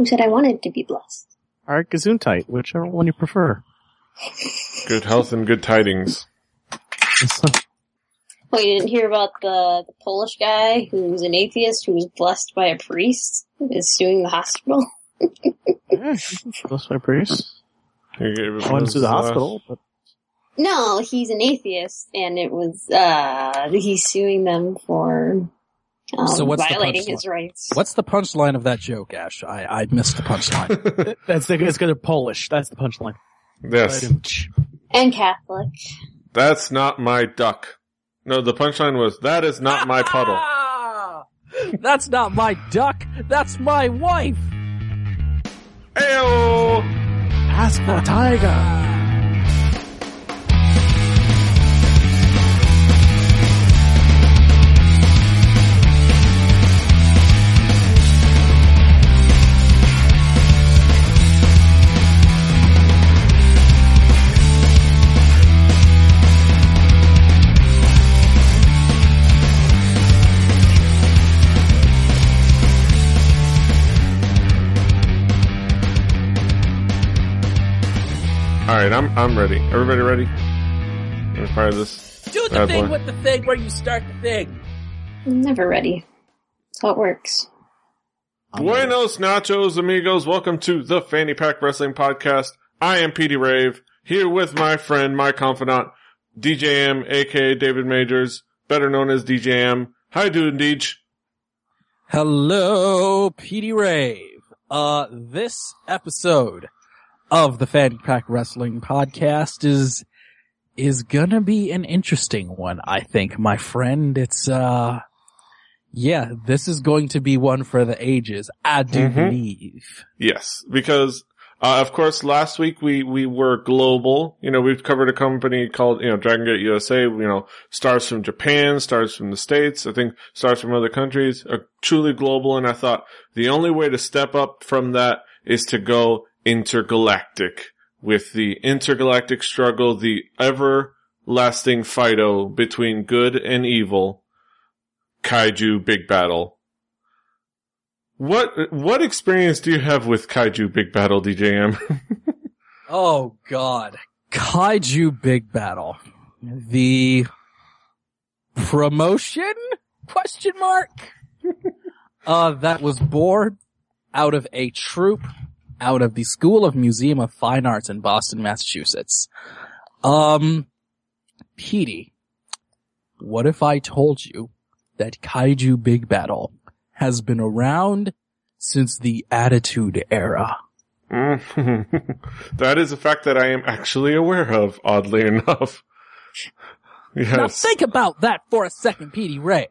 Who said I wanted to be blessed? Alright, Gesundheit, whichever one you prefer. Good health and good tidings. Oh, you didn't hear about the, the Polish guy who's an atheist who was blessed by a priest is suing the hospital? yeah, that's my priest. You gave it I went to the last- hospital, but No, he's an atheist, and it was uh he's suing them for um, So what's the violating punchline? his rights. What's the punchline of that joke, Ash? I, I missed the punchline. that's the, it's gonna Polish. That's the punchline. Yes. And Catholic. That's not my duck. No, the punchline was, that is not my puddle. That's not my duck. That's my wife. Ayo! Ask for a tiger. Alright, I'm, I'm ready. Everybody ready? Let me fire this. Do the thing boy. with the thing where you start the thing. I'm never ready. That's how it works. Buenos nachos, amigos. Welcome to the Fanny Pack Wrestling Podcast. I am Petey Rave, here with my friend, my confidant, DJM, aka David Majors, better known as DJM. How you doing, Deej? Hello, Petey Rave. Uh, this episode of the Fanny Pack Wrestling Podcast is, is gonna be an interesting one, I think, my friend. It's, uh, yeah, this is going to be one for the ages. I do Mhm. believe. Yes, because uh, of course last week we we were global. You know, we've covered a company called you know Dragon Gate USA. You know, stars from Japan, stars from the states. I think stars from other countries are truly global. And I thought the only way to step up from that is to go intergalactic with the intergalactic struggle, the everlasting fighto between good and evil. Kaiju Big Battel. What what experience do you have with Kaiju Big Battel, DJM? Oh god. Kaiju Big Battel. The promotion? Question mark? uh, that was born out of a troupe out of the School of Museum of Fine Arts in Boston, Massachusetts. Um, Petey, what if I told you that Kaiju Big Battel has been around since the Attitude Era? Mm. that is a fact that I am actually aware of, oddly enough. Yes. Now think about that for a second, Petey Rave.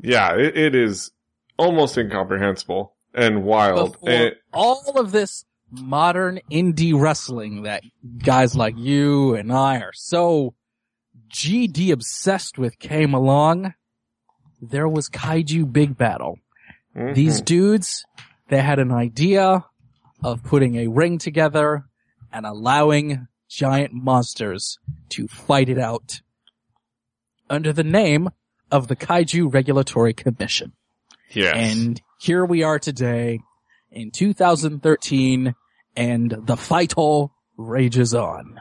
yeah, it, it is almost incomprehensible and wild. And- all of this modern indie wrestling that guys like you and I are so GD obsessed with came along, there was Kaiju Big Battel. Mhm. These dudes, they had an idea of putting a ring together and allowing giant monsters to fight it out under the name of the Kaiju Regulatory Commission. yes. And here we are today in 2013 and the fight all rages on.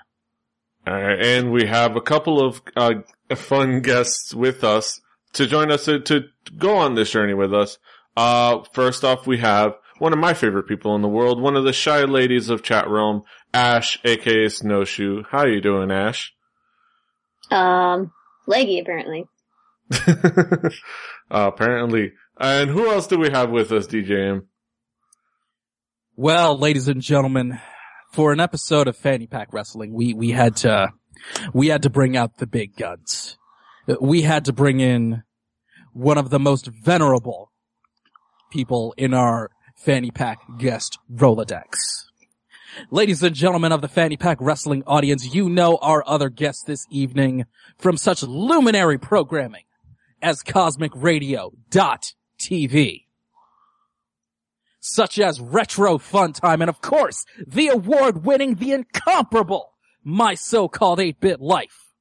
Alright, and we have a couple of uh, fun guests with us to join us to, to go on this journey with us. Uh, first off, we have one of my favorite people in the world, one of the shy ladies of chat realm, Ash, aka Snowshoe. How you doing, Ash? Um, leggy apparently. uh, apparently. And who else do we have with us, DJM? Well, ladies and gentlemen, for an episode of Fanny Pack Wrestling, we, we had to, we had to bring out the big guns. We had to bring in one of the most venerable people in our Fanny Pack guest Rolodex. Ladies and gentlemen of the Fanny Pack Wrestling audience, you know our other guests this evening from such luminary programming as Cosmic Radio dot TV such as Retro Fun Time, and of course, the award-winning, the incomparable My So-Called 8-Bit Life.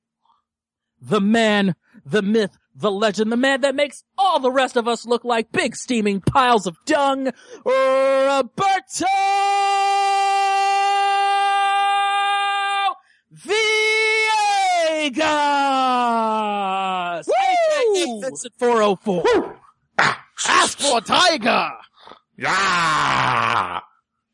The man, the myth, the legend, the man that makes all the rest of us look like big steaming piles of dung, Roberto Viegas! AKA Vincent 404. Ask for Tiger! Yeah!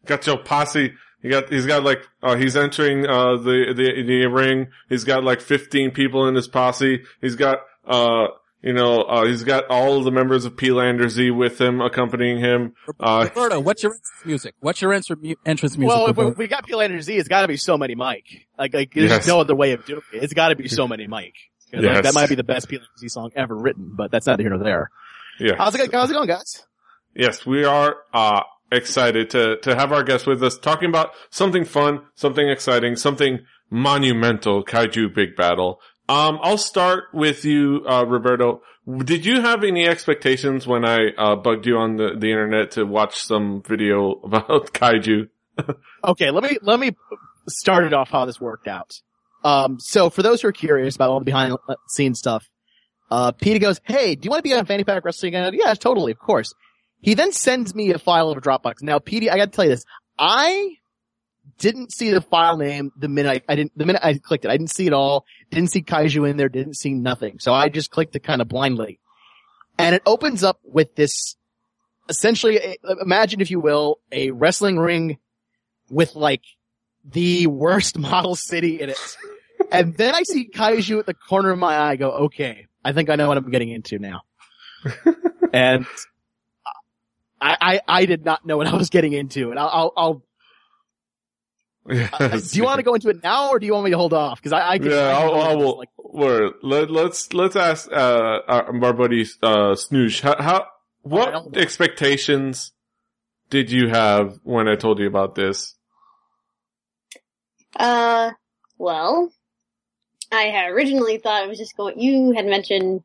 Got your posse. He got, he's got like, uh, he's entering, uh, the, the, the ring. He's got like 15 people in his posse. He's got, uh, you know, uh, he's got all of the members of Peelander-Z with him, accompanying him. Uh, Roberto, what's your entrance music? What's your entrance entrance music? Well, if we, we got Peelander-Z, it's gotta be so many Mike. Like, like, there's Yes. no other way of doing it. It's gotta be so many Mike. You know, like, Yes. that might be the best P-Lander Z song ever written, but that's not here nor there. Yeah. How's it, how's it going, guys? Yes, we are uh excited to to have our guest with us talking about something fun, something exciting, something monumental, Kaiju Big Battel. Um I'll start with you uh Roberto. Did you have any expectations when I uh bugged you on the the internet to watch some video about Kaiju? Okay, let me, let me start it off how this worked out. Um, so for those who are curious about all the behind the scenes stuff, uh, Peter goes, Hey, do you want to be on Fanny Pack Wrestling? I go, yeah, totally, of course. He then sends me a file of Dropbox. Now, Petey, I gotta tell you this. I didn't see the file name the minute I, I didn't, the minute I clicked it. I didn't see it all. Didn't see Kaiju in there. Didn't see nothing. So I just clicked it kind of blindly. And it opens up with this, essentially, imagine if you will, a wrestling ring with like the worst model city in it. and then I see Kaiju at the corner of my eye I go, okay, I think I know what I'm getting into now. and I, I, I did not know what I was getting into. And I'll, I'll, I'll uh, do you want to go into it now or do you want me to hold off? Cause I, I can, yeah, I I'll, go I will. like, Word. Let, let's let's ask uh our, our buddy uh Snoosh. How, how what Alright, expectations did you have when I told you about this? Uh, well, I had originally thought it was just going, you had mentioned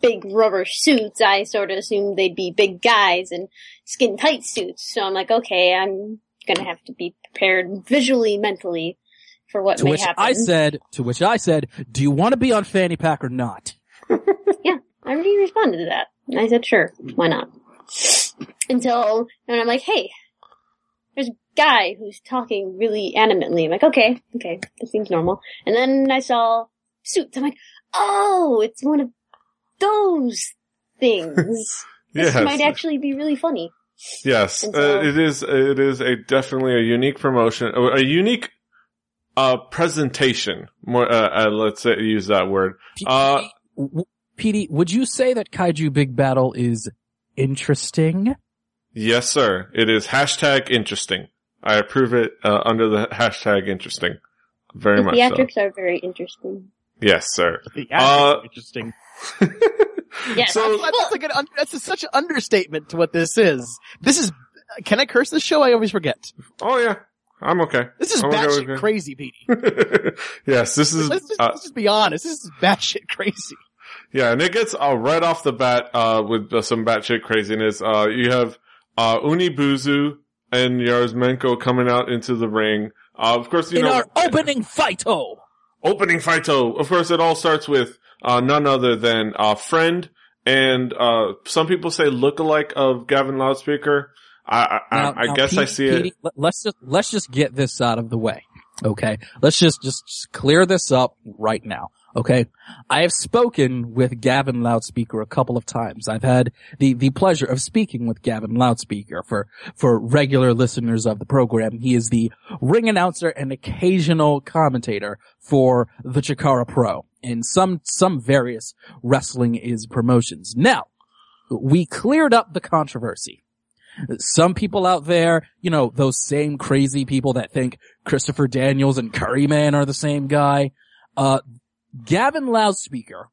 big rubber suits. I sort of assumed they'd be big guys and skin tight suits. So I'm like, okay, I'm gonna have to be prepared visually, mentally for what to may which happen. I said, to which I said, do you want to be on Fanny Pack or not? Yeah, I already responded to that. And I said, sure, why not? Until, and I'm like, hey, guy who's talking really animately. I'm like, okay, okay, this seems normal. And then I saw suits. I'm like, oh, it's one of those things. this Yes. might actually be really funny. Yes, so- uh, it is. It is a definitely a unique promotion, or a unique uh presentation. More, uh, uh, let's say, use that word. P- Uh, w- PD, would you say that Kaiju Big Battel is interesting? Yes, sir. It is hashtag interesting. I approve it uh, under the hashtag interesting. Very The much so. theatrics are very interesting. Yes, sir. yeah, Uh, interesting. Yes. So- That's, that's like an, that's a, such an understatement to what this is. This is, can I curse this show? I always forget. oh yeah, I'm okay. This is I'm okay batshit it. crazy, Petey. yes, this is. Let's just, Uh, let's just be honest. This is batshit crazy. yeah, and it gets uh, right off the bat uh, with uh, some batshit craziness. Uh, you have uh, Unibuzu and Yarzmenko coming out into the ring. Uh, of course, you In know our opening fight-o! opening fighto. Of course, it all starts with uh, none other than a friend and uh, some people say lookalike of Gavin Loudspeaker. I I, Now- I, now, guess I see it. Petey, Let's just, let's just get this out of the way. Okay. Let's just, just, just clear this up right now. Okay. I have spoken with Gavin Loudspeaker a couple of times. I've had the, the pleasure of speaking with Gavin Loudspeaker for, for regular listeners of the program. He is the ring announcer and occasional commentator for the Chikara Pro and some, some various wrestling is promotions. Now, we cleared up the controversy some people out there, you know, those same crazy people that think Christopher Daniels and Curryman are the same guy. Uh, Gavin Loudspeaker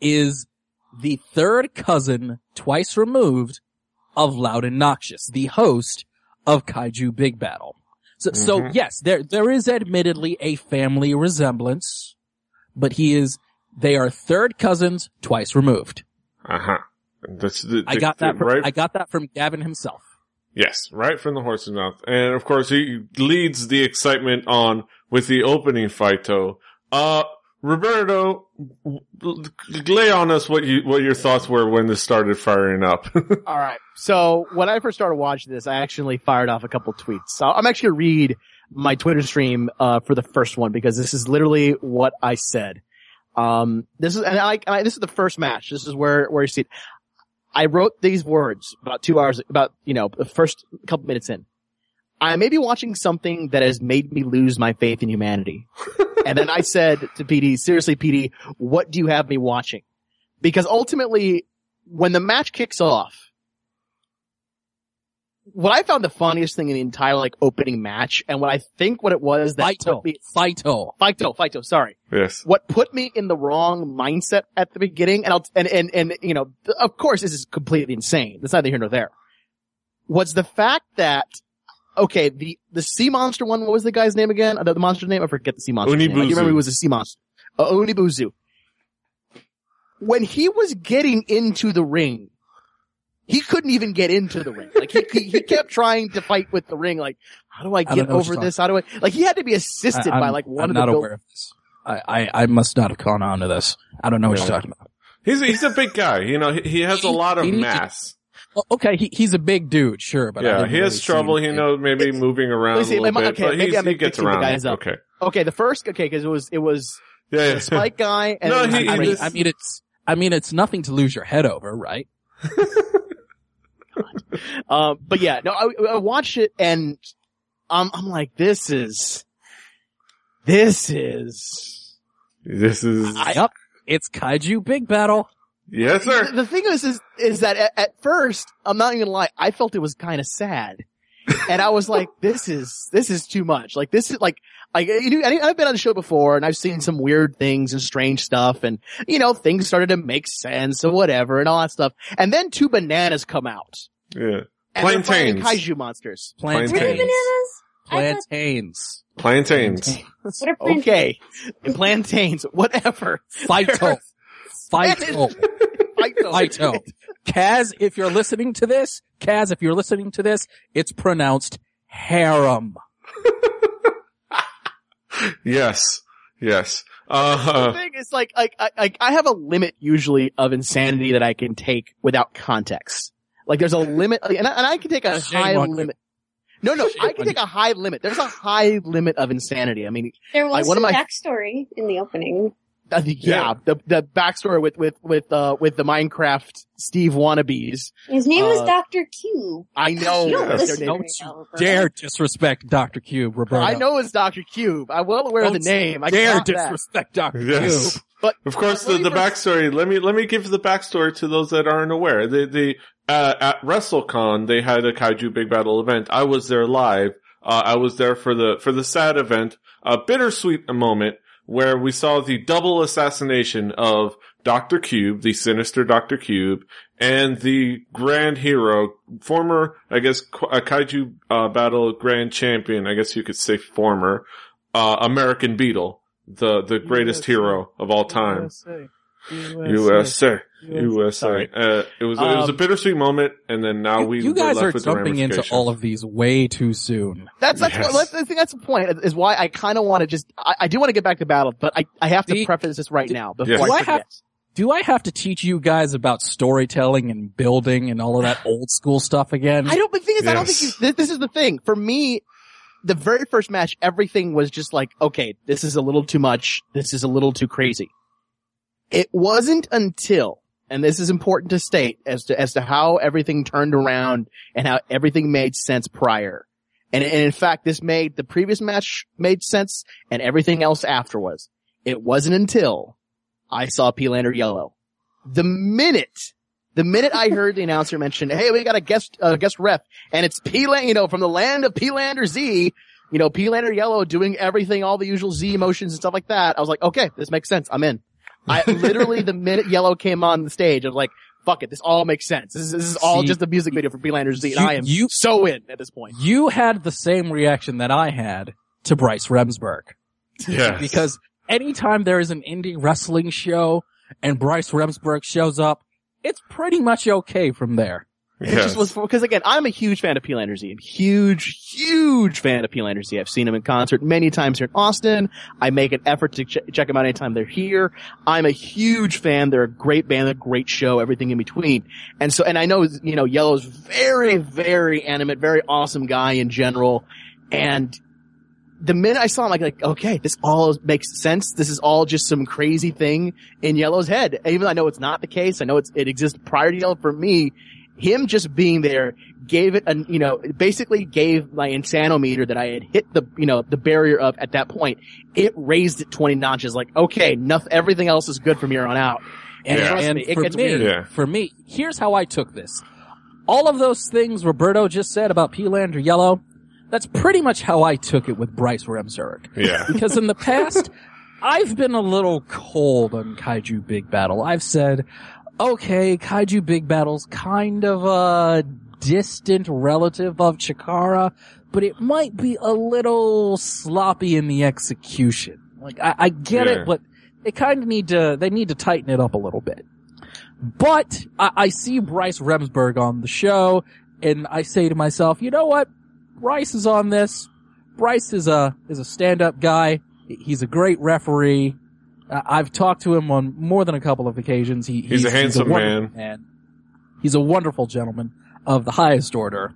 is the third cousin twice removed of Louden Noxious, the host of Kaiju Big Battel. So, so Mhm. yes, there, there is admittedly a family resemblance, but he is, they are third cousins twice removed. Uh huh. That's the, I got that the- from, right. I got that from Gavin himself. Yes, right from the horse's mouth. And of course, he leads the excitement on with the opening fight, though. Uh, Roberto, lay on us what you what your thoughts were when this started firing up. All right. So when I first started watching this, I actually fired off a couple tweets. So I'm actually gonna read my Twitter stream uh, for the first one because this is literally what I said. Um, this is and I, I this is the first match. This is where where you see it. I wrote these words about two hours, about you know the first couple minutes in. I may be watching something that has made me lose my faith in humanity. and then I said to PD, seriously, PD, what do you have me watching? Because ultimately, when the match kicks off, what I found the funniest thing in the entire like opening match, and what I think what it was that Fighto. put me, Fighto. Fighto, Fighto, sorry. yes. What put me in the wrong mindset at the beginning, and I'll, and, and, and, you know, of course this is completely insane. That's neither here nor there. Was the fact that, okay, the, the sea monster one, what was the guy's name again? Uh, The, the monster's name? I forget the sea monster. name. I remember he was a sea monster. Uh, Onibuzu. When he was getting into the ring, he couldn't even get into the ring. Like he, he, he kept trying to fight with the ring. Like, how do I get know what over you're this? How do I, like he had to be assisted I- by I'm- like one I'm of the not build- aware of this. I, I, I must not have gone on to this. I don't know what you're talking about. He's a, he's a big guy. You know, he, he has a lot of he to- mass. Well, okay, he, he's a big dude, sure, but yeah, he has see trouble. in- knows maybe moving around see, a little bit, okay, but maybe I'm he gets mixing the around. guys up. Okay. Okay, the first, okay, because it was, it was Yeah, yeah. the spike guy and No, he- I mean, just- I mean, it's, I mean, it's nothing to lose your head over, right? Um, but yeah, no, I, I watched it and I'm, I'm like, this is, this is, This is Yep. It's Kaiju Big Battel. Yes, sir. the thing is, is, is that at, at first, I'm not even gonna lie, I felt it was kind of sad. And I was like, this is, this is too much. Like this is like, like, you know, I- I've been on the show before and I've seen some weird things and strange stuff and, you know, things started to make sense or whatever and all that stuff. And then two bananas come out. Yeah, And Plantains. kaiju monsters. Plantains. Really Plantains. bananas? Plantains. plantains. plantains? Okay. Plantains, whatever. Fighto. Fighto. Fighto. Fighto. Kaz, if you're listening to this, Kaz, if you're listening to this, it's pronounced harem. Yes, yes. the Uh, thing is like, like, I, like, I have a limit usually of insanity that I can take without context. Like there's a limit, and I, and I can take a Shame high on you. limit. No, no, Shame I can on take a high limit. There's a high limit of insanity. I mean, There was Like, one of my- backstory in the opening. I yeah, the, the backstory with, with, with, uh, with the Minecraft Steve wannabes. His name was Uh, Dr. Q. I know. You don't that's listen their to name. me, Dare disrespect Dr. Cube, Roberto. I know it's Dr. Cube. I'm well aware of the name. I Dare got that. disrespect Dr. yes. Cube. But Of course, the, the backstory. Let me let me give the backstory to those that aren't aware. The the uh, at WrestleCon they had a Kaiju Big Battle event. I was there live. Uh, I was there for the for the sad event, a bittersweet moment where we saw the double assassination of Doctor Cube, the sinister Doctor Cube, and the Grand Hero, former I guess a Kaiju uh, Battle Grand Champion. I guess you could say former uh, American Beetle, the the greatest hero of all time. USA. USA. USA. Sorry. Uh, it was it was a Um, bittersweet moment, and then now we you we're guys are jumping into all of these way too soon. That's that's Yes. what, I think that's the point is why I kind of want to just I, I do want to get back to battle, but I I have to The- preface this right now before Yes. Do I I have- Do I have to teach you guys about storytelling and building and all of that old school stuff again? I don't. The thing is, I don't think you, this, this is the thing for me. The very first match, everything was just like, okay, this is a little too much. This is a little too crazy. It wasn't until, and this is important to state as to as to how everything turned around and how everything made sense prior. And, and in fact, this made the previous match made sense and everything else after was. It wasn't until I saw Peelander Yellow. The minute, the minute I heard the announcer mention, hey, we got a guest, uh, guest ref and it's Peelander, you know, from the land of Peelander-Z, you know, Peelander Yellow doing everything, all the usual Z motions and stuff like that. I was like, okay, this makes sense. I'm in. I literally, the minute Yellow came on the stage, I was like, fuck it, this all makes sense. This is, this is all See, just a music video for Peelander-Z and you- I am you- so in at this point. You had the same reaction that I had to Bryce Remsburg. Yes. Because anytime there is an indie wrestling show and Bryce Remsburg shows up, it's pretty much okay from there. It Yes. just was because again, I'm a huge fan of P. Z. Huge, huge fan of P. Z. I've seen him in concert many times here in Austin. I make an effort to ch- check them out anytime they're here. I'm a huge fan. They're a great band, a great show, everything in between. And so, and I know, you know, Yellow's very, very animate, very awesome guy in general. And the minute I saw him, like, like, okay, this all makes sense. This is all just some crazy thing in Yellow's head. Even though I know it's not the case, I know it's, it exists prior to Yellow for me. Him just being there gave it a, you know, basically gave my insanometer that I had hit the, you know, the barrier of at that point. It raised it 20 notches. Like, okay, nothing, everything else is good from here on out. And Yeah. And me, it for gets me, weird. Yeah. for me, here's how I took this. All of those things Roberto just said about Peelander Yellow, that's pretty much how I took it with Bryce Remsburg. Yeah. Because in the past, I've been a little cold on Kaiju Big Battel. I've said, okay, Kaiju Big Battel's kind of a distant relative of Chikara, but it might be a little sloppy in the execution. Like, I, I get Yeah. it, but they kind of need to, they need to tighten it up a little bit. But I, I see Bryce Remsburg on the show, and I say to myself, you know what? Bryce is on this. Bryce is a is a stand up guy. He's a great referee. Uh, I've talked to him on more than a couple of occasions. He, He's a handsome wonderful man. He's a wonderful gentleman of the highest order.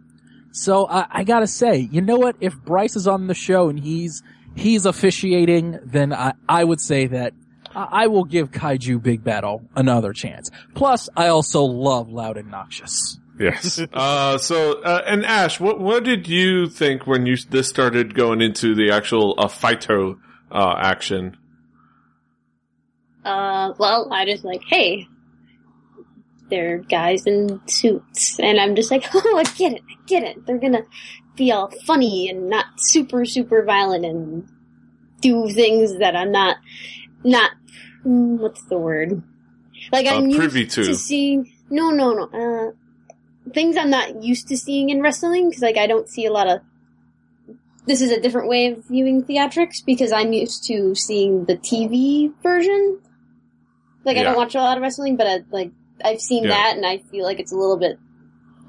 So I, I gotta say, you know what? If Bryce is on the show and he's he's officiating, then I I would say that I, I will give Kaiju Big Battel another chance. Plus, I also love Louden Noxious. Yes. Uh, so, uh, and Ash, what, what did you think when you, this started going into the actual, uh, Fighto, uh, action? Uh, well, I just like, hey, they're guys in suits, and I'm just like, oh, I get it, I get it. They're gonna be all funny and not super, super violent and do things that I'm not, not, mm, what's the word? Like Uh, I'm used privy to. to seeing. No, no, no. Uh, things I'm not used to seeing in wrestling because like I don't see a lot of. This is a different way of viewing theatrics because I'm used to seeing the TV version. Like I don't watch a lot of wrestling, but I, like I've seen Yeah. that and I feel like it's a little bit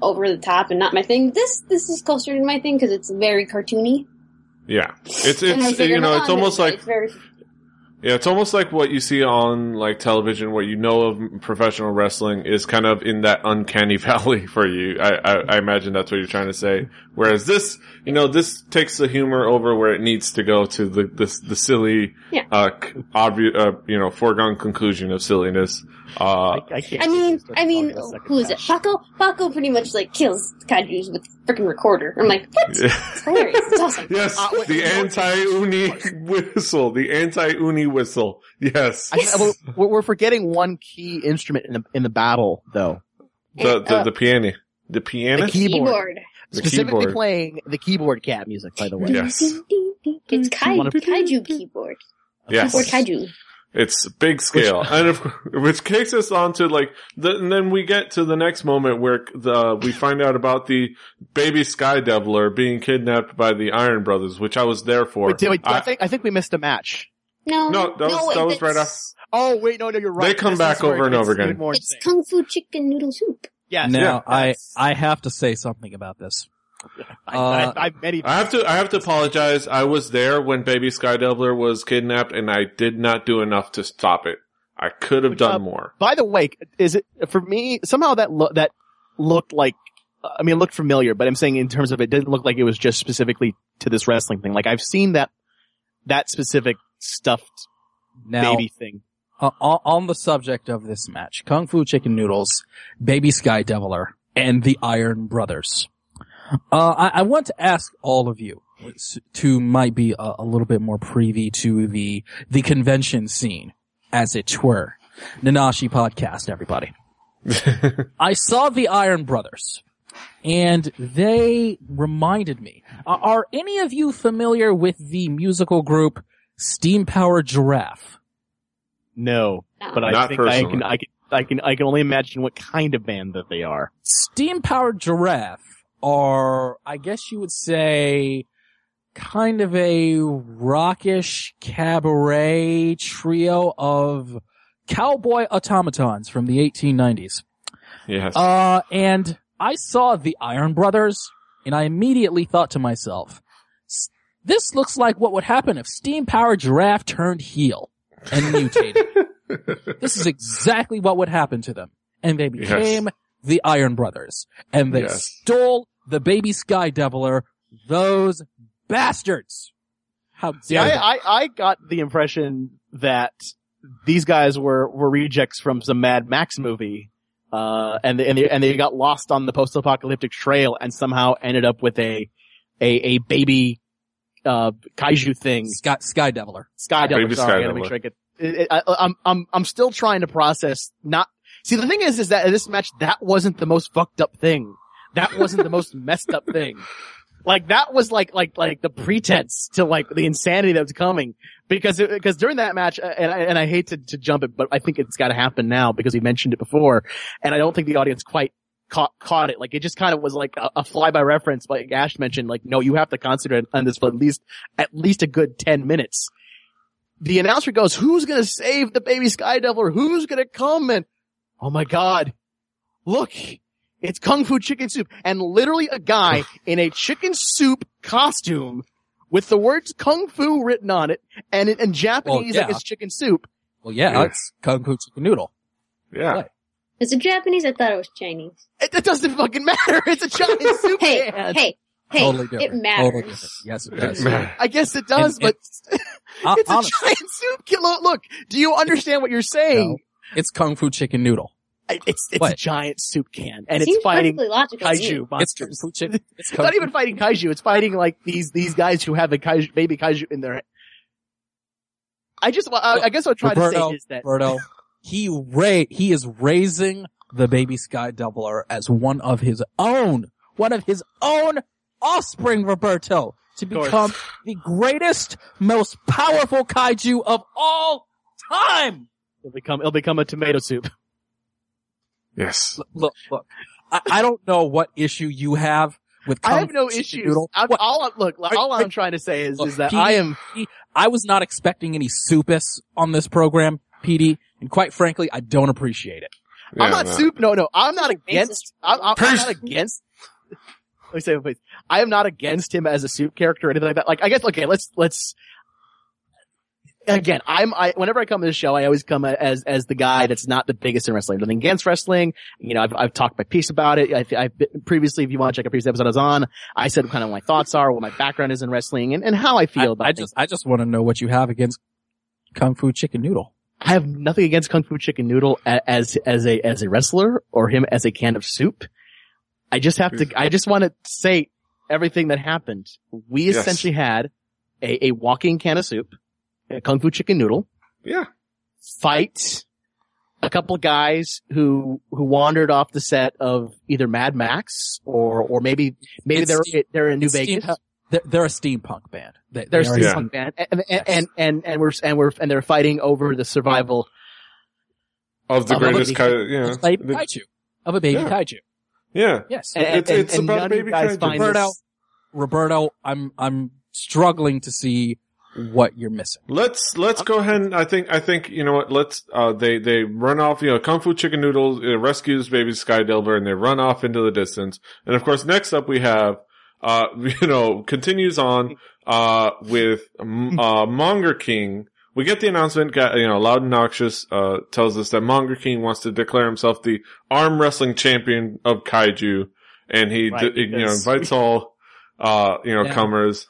over the top and not my thing. This this is closer to my thing because it's very cartoony. Yeah. It's, it's, you know, it's almost like, it's very Yeah, it's almost like what you see on like television, what you know of professional wrestling is kind of in that uncanny valley for you. I, I, I imagine that's what you're trying to say. Whereas this, you know, this takes the humor over where it needs to go to the the, the silly, Yeah. uh, obvious, uh, you know, foregone conclusion of silliness. Uh, I, I can't. I mean, I mean, talking a second who is it? match. Paco? Paco pretty much like kills kaiju's with freaking recorder. I'm like, what? It's hilarious. It's awesome. yes, Uh, wait, the you anti-uni whistle, the anti-uni whistle. Yes, I, we're, we're forgetting one key instrument in the in the battle, though. the And, the, uh, the piano, the piano. The keyboard. Keyboard. The Specifically keyboard. playing the keyboard cat music, by the way. Yes. It's kai- kaiju keyboard. Yes. Keyboard kaiju. It's big scale, and of, which takes us on to like the, and then we get to the next moment where the we find out about the baby Sky Deviler being kidnapped by the Iron Brothers, which I was there for. Wait, wait, I, I- think I think we missed a match. No, No, that was- wait, that was right that's- Oh wait, no, no, you're right. They come This back over and over again. It's insane. kung fu chicken noodle soup. Yes, now, yeah, I I have to say something about this. I, uh, I, I, many, I have to I have to apologize. I was there when baby Sky Deviler was kidnapped, and I did not do enough to stop it. I could have Which, done uh, more. By the way, is it for me? Somehow that lo- that looked like. I mean, it looked familiar, but I'm saying in terms of it didn't look like it was just specifically to this wrestling thing. Like I've seen that that specific stuffed Now, baby thing. Uh, on the subject of this match, Kung Fu Chicken Noodles, Baby Sky Deviler, and the Iron Brothers. Uh, I, I want to ask all of you to might be a, a little bit more privy to the the convention scene, as it were. Nanashi podcast, everybody. I saw the Iron Brothers, and they reminded me. Are, are any of you familiar with the musical group Steam Power Giraffe? No, but I Not think I can I can I can I can only imagine what kind of band that they are. Steam Powered Giraffe are, I guess you would say, kind of a rockish cabaret trio of cowboy automatons from the 1890s. yes. Uh, and I saw the Iron Brothers and I immediately thought to myself, this looks like what would happen if Steam Powered Giraffe turned heel and mutated. this is exactly what would happen to them. And they Yes. became the Iron Brothers. And they Yes. stole the baby Sky Deviler. Those bastards. How See, dare they. I, I, I got the impression that these guys were, were rejects from some Mad Max movie, uh, and they, and they, and they got lost on the post-apocalyptic trail and somehow ended up with a, a, a baby, uh, kaiju thing. Sky, Sky Deviler. Sky Devil. Baby sorry, Sky I gotta make Devil. sure I get, it, it, I, I'm, I'm, I'm still trying to process not, see the thing is, is that in this match, that wasn't the most fucked up thing. That wasn't the most messed up thing. Like that was like, like, like the pretense to like the insanity that was coming because, it, because during that match, uh, and I, and I hate to, to jump it, but I think it's gotta happen now because we mentioned it before and I don't think the audience quite caught, caught it. Like it just kind of was like a, a fly by reference, like Ash mentioned, like, no, you have to concentrate on this for at least, at least a good 10 minutes the announcer goes, who's gonna save the baby Sky Devil? Who's gonna come? And, oh my god, look, it's Kung Fu Chicken Soup. And literally a guy in a chicken soup costume with the words Kung Fu written on it and in, in Japanese, Well, like it's chicken soup. Well, yeah, Yeah. it's Kung Fu Chicken Noodle. Yeah. What? Is it Japanese? I thought it was Chinese. It, it doesn't fucking matter. It's a giant soup Hey, can. hey, hey, totally it matters. Totally different. Yes, it does. I guess it does, And- but Hon- uh, it's a honestly, giant soup can. Look, look, do you understand what you're saying? it's Kung Fu Chicken Noodle. I- It's, it's a giant soup can and Seems it's fighting logical kaiju monsters. Kung Fu Chicken. It's It's not even fighting kaiju. It's fighting like these these guys who have a kaiju, baby kaiju in their. Head. I just, I, I guess what I'm trying Roberto, to say is that Roberto, he ra- he is raising the baby Sky Doubler as one of his own, one of his own offspring, Roberto, to become the greatest, most powerful kaiju of all time. it'll become it'll become a tomato soup. Yes. Look, look, look. I, I don't know what issue you have with Kung I have no Fu issues. I'm, all I'm, look, all I'm trying to say is Look, is that Petey- I am. I was not expecting any soupus on this program, PD, and quite frankly, I don't appreciate it. I'm not no. soup. No, no, I'm not against. I'm, I'm, I'm not against. Let me say please. I am not against him as a soup character or anything like that. Like, I guess, okay, let's, let's, again, I'm, I, whenever I come to this show, I always come as, as the guy that's not the biggest in wrestling. Nothing against wrestling. You know, I've, I've talked my piece about it. I, I've been, previously, if you want to check a previous episode I was on, I said kind of what my thoughts are, what my background is in wrestling and, and how I feel I, about I things. just, I just want to know what you have against Kung Fu Chicken Noodle. I have nothing against Kung Fu Chicken Noodle as as a as a wrestler or him as a can of soup. I just have to. I just want to say everything that happened. We Yes. essentially had a, a walking can of soup, a Kung Fu Chicken Noodle Yeah. fight a couple of guys who who wandered off the set of either Mad Max or or maybe maybe It's they're they're in New Vegas. steam- they're, they're a steampunk band. They, They're they are- a Yeah. steampunk band, and and, and and and we're and we're and they're fighting over the survival. Of the Of greatest baby- kind yeah. of baby The- kaiju. Of a baby Yeah. kaiju. yeah. Yes. And, It's- and- it's and about none of baby kaiju. Roberto, this- Roberto, I'm, I'm struggling to see what you're missing. Let's let's go ahead and I think I think you know what let's uh they they run off you know Kung Fu Chicken Noodle uh, rescues baby Sky Delver and they run off into the distance and of course next up we have uh you know continues on uh with uh Monger King we get the announcement you know Louden Noxious uh tells us that Monger King wants to declare himself the arm wrestling champion of kaiju and he Right, d- you know invites all uh you know Yeah. comers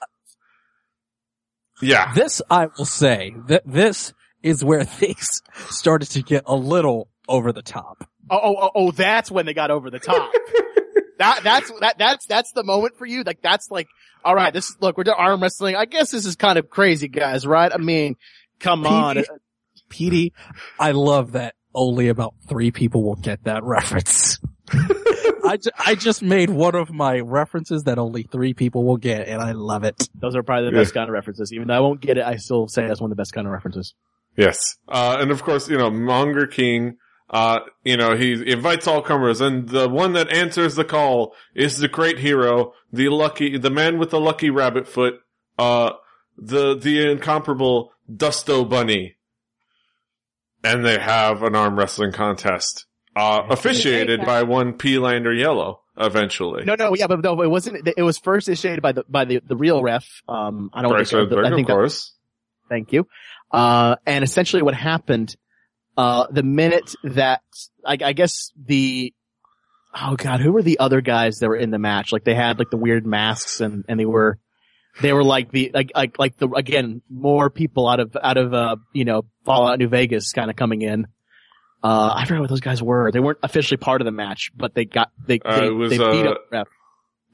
yeah This, I will say, that this is where things started to get a little over the top. Oh, oh, oh, oh, that's when they got over the top. That, that's, that, that's, that's the moment for you. Like, that's like, all right, this, look, we're doing arm wrestling. I guess this is kind of crazy, guys, right? I mean, come on. Petey, Petey, I love that only about three people will get that reference. I, ju- I just made one of my references that only three people will get, and I love it. Those are probably the Yeah. best kind of references. Even though I won't get it, I still say that's one of the best kind of references. Yes. Uh, and of course, you know, Monger King, uh, you know, he invites all comers and the one that answers the call is the great hero, the lucky, the man with the lucky rabbit foot, uh, the, the incomparable Dusto Bunny. And they have an arm wrestling contest, uh, officiated by one Peelander Yellow. eventually. No, no, yeah, but no, it wasn't. It was first initiated by the by the the real ref. Um, I don't Bryce think, Redberg, I think of course. Thank you. Uh, and essentially what happened, uh, the minute that, I, I guess the, oh god, who were the other guys that were in the match? Like they had like the weird masks and, and they were, they were like the, like, like, like the, again, more people out of, out of, uh, you know, Fallout New Vegas kind of coming in. Uh, I forgot what those guys were. They weren't officially part of the match, but they got, they, Uh, they, was, they beat uh, up ref.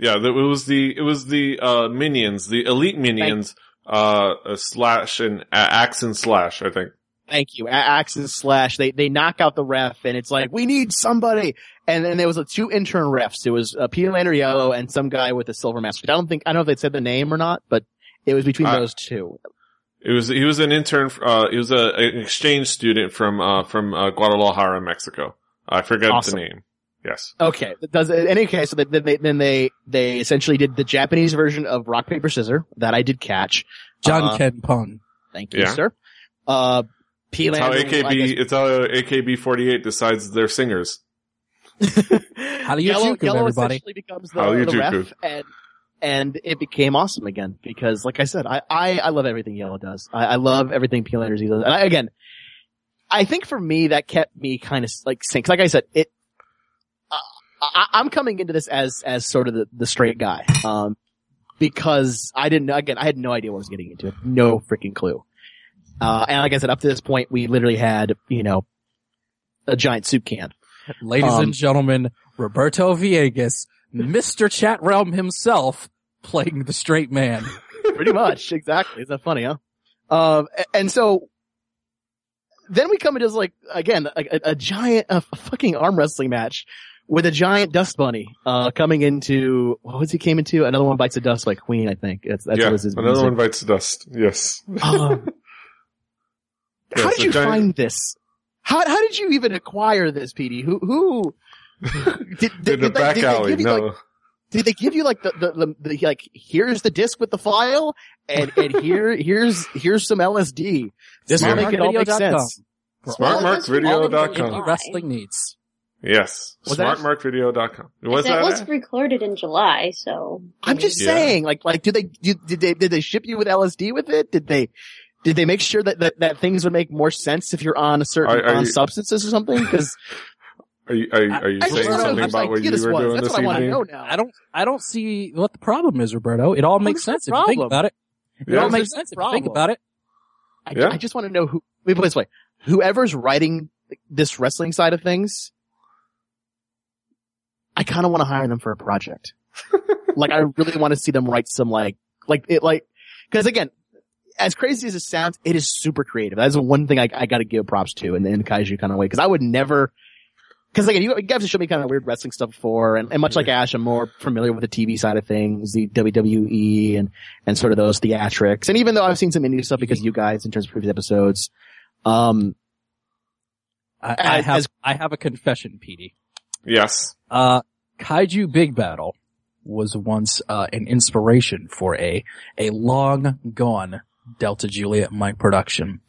Yeah, it was the it was the uh minions, the elite minions, uh, slash and axe and slash. I think. Thank you. A- Axe and Slash. They they knock out the ref, and it's like we need somebody. And then there was a two intern refs. It was uh, Peter Lander Yellow and some guy with a silver mask. I don't think I don't know if they said the name or not, but it was between Uh, those two. It was he was an intern. Uh, he was a, an exchange student from uh from uh, Guadalajara, Mexico. I forget Awesome. the name. Yes. Okay. Does in any case, so then they then they they essentially did the Japanese version of rock paper scissors that I did catch. John Uh, Ken Pun. Thank you, Yeah. sir. Uh, P. It's how AKB. guess- It's how AKB forty eight decides their singers. How do you Yellow, juku, Yellow everybody? essentially becomes the, How you the ref, and and it became awesome again because, like I said, I I, I love everything Yellow does. I, I love everything P. Landers does. And I, again, I think for me that kept me kind of like sync. Like I said, it. Uh, I, I'm coming into this as as sort of the, the straight guy, um, because I didn't know. Again, I had no idea what I was getting into. No freaking clue. Uh, and like I said, up to this point, we literally had you know a giant soup can. Ladies Um, and gentlemen, Roberto Villegas, Mr. Chat Realm himself, playing the straight man. Pretty much, exactly. Isn't that funny, huh? Um, and so then we come into this, like again a, a, a giant, a fucking arm wrestling match with a giant dust bunny uh coming into what was he came into? Another one bites the dust like Queen, I think. That's that's yeah. what was his Another music. one bites the dust. Yes. Um, how did a you giant- find this? How how did you even acquire this, PD? Who who did, did, In the did they- back did alley. give you, No. like, did they give you like the, the, the, the like, here's the disc with the file and, and here, here's, here's some LSD. This Smart is make it all make sense. For Smart all Mark of Video all of your dot com. wrestling needs. yes. Smartmarkvideo.com. It Was that? was it? recorded in July, so. I'm just Yeah. saying, like, like, did they, did, did they, did they ship you with LSD with it? Did they, did they make sure that, that, that things would make more sense if you're on a certain, Are- are on you- substances or something? Cause Are you, are you, are you I saying just something know about whose what you were was. doing That's this what I want to evening? know now. I don't, I don't see what the problem is, Roberto. It all makes sense if you think about it. It Yeah. all makes no sense if you think about it. I, Yeah. I just want to know who, wait, put it this way. Whoever's writing this wrestling side of things, I kind of want to hire them for a project. like, I really want to see them write some like, like it, like, cause again, as crazy as it sounds, it is super creative. That's the one thing I, I gotta give props to in the in kaiju kind of way. Cause I would never, cause again, you, you guys have shown me kind of weird wrestling stuff before and, and much like Ash, I'm more familiar with the TV side of things, the WWE and, and sort of those theatrics. And even though I've seen some indie stuff because of you guys in terms of previous episodes, um, I, I As- have, as- I have a confession, Petey. Yes. Uh, Kaiju Big Battel was once, uh, an inspiration for a, a long gone Delta Juliet Mike production.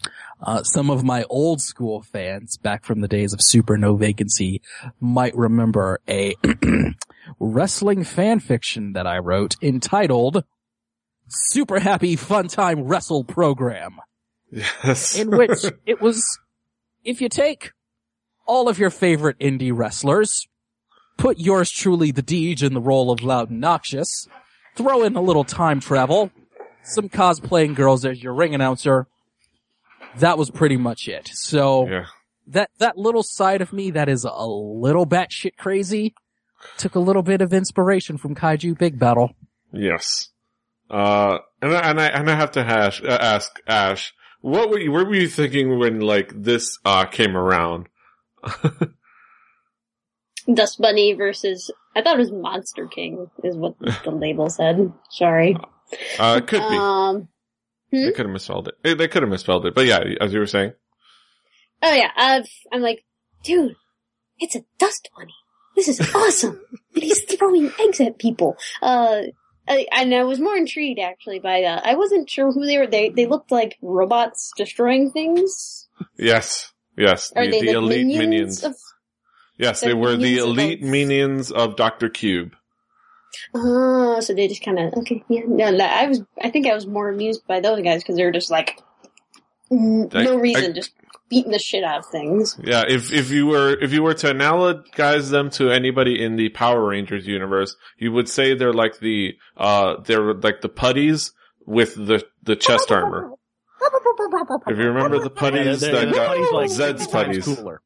Uh, some of my old school fans back from the days of Super No Vacancy might remember a wrestling fan fiction that I wrote entitled Super Happy Fun Time Wrestle Program Yes. in which it was, if you take all of your favorite indie wrestlers, put yours truly, the Deej, in the role of Louden Noxious, throw in a little time travel, some cosplaying girls as your ring announcer. That was pretty much it. So yeah. that that little side of me that is a little batshit crazy took a little bit of inspiration from Kaiju Big Battel. Yes. Uh, and I, and I, and I have to hash, uh, ask Ash, what were you, what were you thinking when like this, uh, came around? Dust Bunny versus, I thought it was Monster King is what the label said. Sorry. Uh, it could be. Um, They could have misspelled it. They could have misspelled it. But yeah, as you were saying. oh yeah, I'm like, dude, it's a Dust Bunny. This is awesome. and he's throwing eggs at people. Uh, I, and I was more intrigued actually by, uh, I wasn't sure who they were. They, they looked like robots destroying things. Yes. Yes. Are the they the like elite minions? minions. Of, Yes, They're were the minions of elite minions of Doctor Cube. Oh, so they just kind of okay. Yeah, no, no, I was. I think I was more amused by those guys because they were just like n- I- no reason, I- just beating the shit out of things. Yeah, if if you were if you were to analogize them to anybody in the Power Rangers universe, you would say they're like the uh they're like the putties with the the chest armor. If you remember the putties they're- that they're got putties like Zedd's putties. Cooler.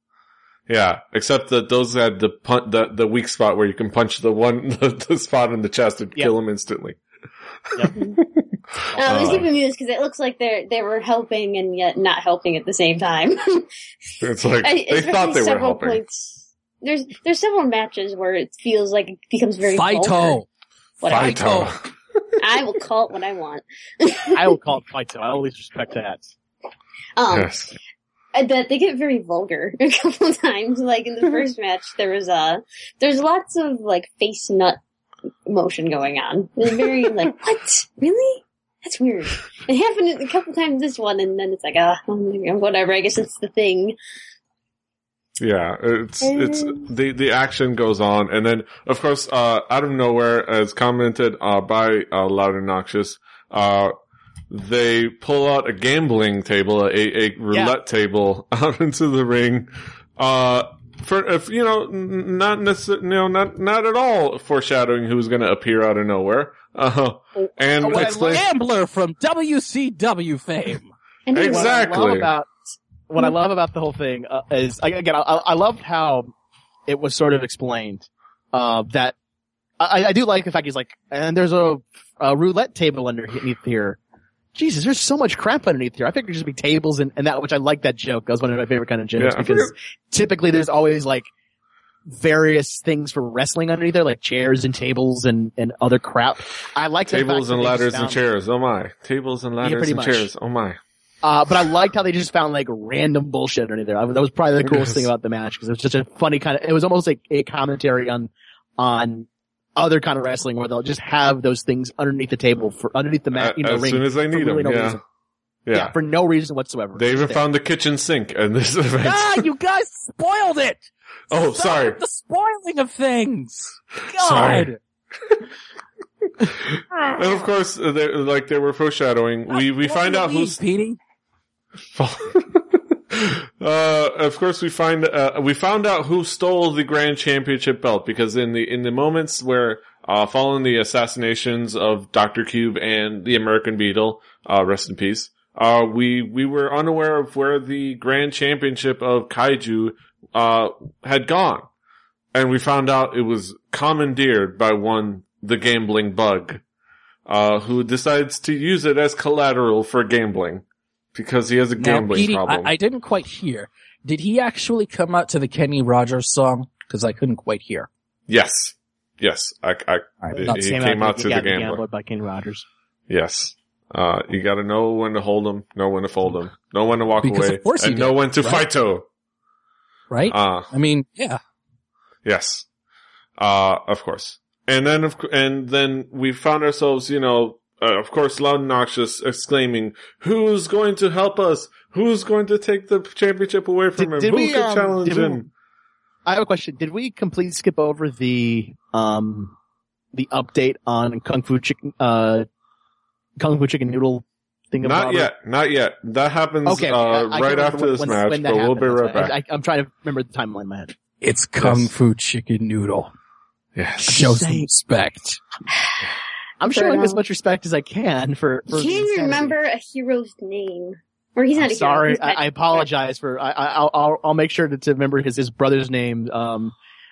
Yeah, except that those had the pun- the the weak spot where you can punch the one the, the spot in the chest and Yep. kill him instantly. Uh, I was even amused because it looks like they're they were helping and yet not helping at the same time. It's like I- they thought they were several helping. Points, there's there's several matches where it feels like it becomes very vulgar. Fighto. Whatever. Fighto. I will call it what I want. I will call it fight. I always respect that. Um, Yes. I bet they get very vulgar a couple times. Like in the first match, there was a there's lots of like face nut motion going on. It's very like, what? Really? That's weird. It happened a couple times this one, and then it's like, ah, whatever. I guess it's the thing. Yeah, it's it's the the action goes on, and then of course, uh, out of nowhere, as commented uh, by uh, Louden Noxious, uh, they pull out a gambling table, a, a roulette table, out into the ring. Uh, for if you know, not necessarily, you know, not not at all foreshadowing who's going to appear out of nowhere. Uh, and what I explain. Gambler from WCW fame. And Exactly. What I love about what I love about the whole thing uh, is again I, I loved how it was sort of explained uh, that I, I do like the fact he's like and there's a, a roulette table underneath here. Jesus, there's so much crap underneath here. I figured it'd just be tables and, and that, which I like that joke. That was one of my favorite kind of jokes Yeah, because typically there's always like various things for wrestling underneath there, like chairs and tables and, and other crap. I like Tables and ladders and chairs. Oh my. Tables and ladders pretty and much. chairs. Oh my. Uh, but I liked how they just found like random bullshit underneath there. I, that was probably the coolest Yes. thing about the match because it was just a funny kind of, it was almost like a commentary on, on other kind of wrestling where they'll just have those things underneath the table for, underneath the mat, you know, as ring soon as they need really them. no yeah. reason. yeah. for no reason whatsoever. They even found the kitchen sink in this event. ah, you guys spoiled it. oh, Stop sorry. The spoiling of things. Sorry. God. And of course, uh, like they were foreshadowing, we we find out who's. Petey. uh, of course, we find uh, we found out who stole the grand championship belt because in the in the moments where uh, following the assassinations of Doctor Cube and the American Beetle, uh, rest in peace. Uh, we we were unaware of where the grand championship of kaiju uh, had gone, and we found out it was commandeered by one the gambling bug, uh, who decides to use it as collateral for gambling because he has a Now, gambling Petey, problem. I, I didn't quite hear. Did he actually come out to the Kenny Rogers song? Because I couldn't quite hear. yes, yes, I, I right, he Came came out to the gambler. by Ken Rogers. Yes. Uh, you gotta know when to hold them, know when to fold them, know when to walk Because away, of course he and know when to right? fight to. Right? Uh, I mean, yeah. Yes. Uh, of course. And then, of, and then we found ourselves, you know, uh, of course, Louden Noxious, exclaiming, "Who's going to help us? Who's going to take the championship away from Did- him? did Who we, could um, challenge did we- him?" I have a question. Did we completely skip over the um the update on Kung Fu Chicken uh Kung Fu Chicken Noodle thing? Not yet, not yet. That happens Okay, uh, I- I right after when- this when- match, when but that we'll be right That's back. I, I'm trying to remember the timeline in my head. It's Kung Yes. Fu Chicken Noodle. yes. Show some respect. I'm Fair showing as much respect as I can for. for Can you insanity. remember a hero's name. Or he's not I'm a hero. sorry, He's I, I apologize for. I, I, I'll, I'll, I'll make sure to, to remember his his brother's name. Um,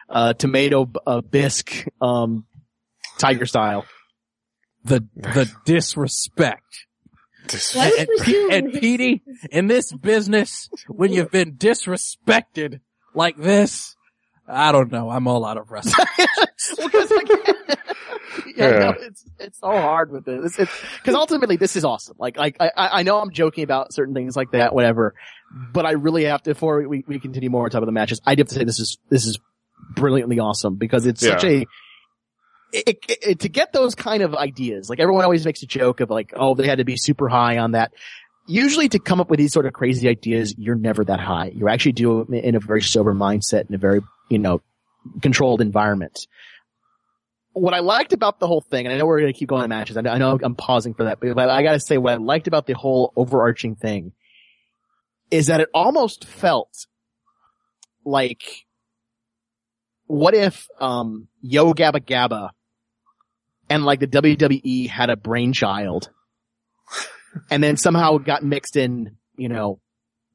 uh, tomato uh, bisque, um, tiger style. The the disrespect. This- Why would And, you and Petey, in this business, when you've been disrespected like this, I don't know. I'm all out of wrestling. Because like, yeah, Yeah. No, it's it's so hard with this. It's because ultimately this is awesome. Like like I I I know I'm joking about certain things like that, whatever, but I really have to before we, we continue more on top of the matches. I do have to say this is this is brilliantly awesome because it's such a it, it, it- to get those kind of ideas. Like everyone always makes a joke of like, oh, they had to be super high on that. Usually to come up with these sort of crazy ideas, you're never that high. You actually do it in a very sober mindset and a very you know, controlled environment. What I liked about the whole thing, and I know we're going to keep going to matches. I know, I'm pausing for that, but I got to say what I liked about the whole overarching thing is that it almost felt like, what if, um, Yo Gabba Gabba and like the WWE had a brainchild and then somehow got mixed in, you know,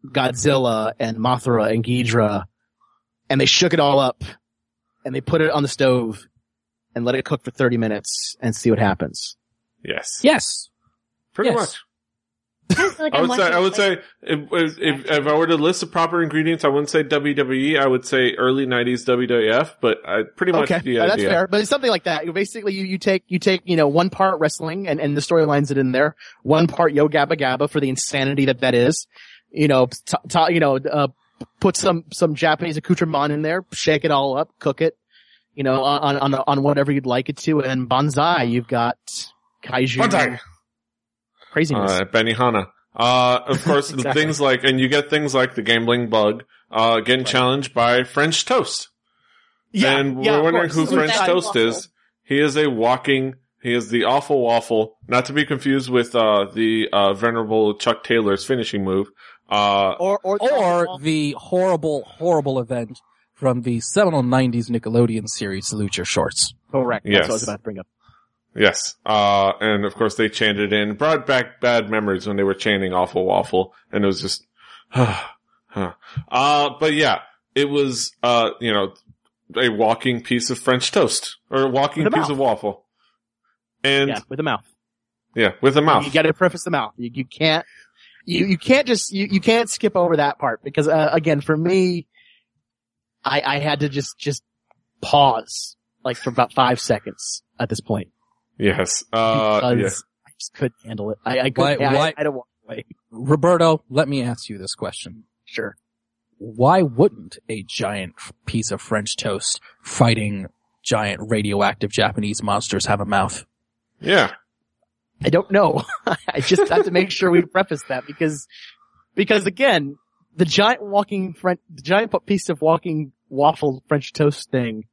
Godzilla and Mothra and Ghidra and they shook it all up and they put it on the stove and let it cook for 30 minutes and see what happens. Yes. Yes. Pretty Yes. much. I like I would say, I would say, if, if, if, if I were to list the proper ingredients, I wouldn't say WWE. I would say early '90s WWF, but I pretty much Okay, the uh, that's fair, but it's something like that. You Basically, you, you take, you take, you know, one part wrestling and, and the storylines that in there, one part Yo Gabba Gabba for the insanity that that is, you know, t- t- you know, uh, put some, some Japanese accoutrement in there, shake it all up, cook it, you know, on, on, on whatever you'd like it to, and Banzai, you've got kaiju Banzai! craziness. Uh, Benihana. Uh, of course, Exactly. things like, and you get things like the gambling bug, uh, getting challenged by French toast. and yeah, we're of wondering who French toast waffle. is. He is a walking, he is the awful waffle, not to be confused with, uh, the, uh, venerable Chuck Taylor's finishing move. Uh, Or, or, Or the horrible, horrible event from the seminal 90s Nickelodeon series, Salute Your Shorts. correct. That's Yes. what I was about to bring up. Yes. Uh, and of course they chanted in, brought back bad memories when they were chanting awful waffle. And it was just, huh. Uh, but yeah, it was, uh, you know, a walking piece of French toast or a walking a piece mouth. of waffle. And Yeah, yeah, with a mouth. Yeah, with a mouth. You got to preface the mouth. You, you can't, you, you can't just, you, you can't skip over that part because, uh, again, for me, I, I had to just, just pause like for about five seconds at this point. yes. Uh, because yeah. I just couldn't handle it. I, I couldn't, I, why- I don't want to wait. Roberto, let me ask you this question. Sure. Why wouldn't a giant piece of French toast fighting giant radioactive Japanese monsters have a mouth? Yeah. I don't know. I just have to make sure we preface that because, because again, the giant walking French, the giant piece of walking waffle French toast thing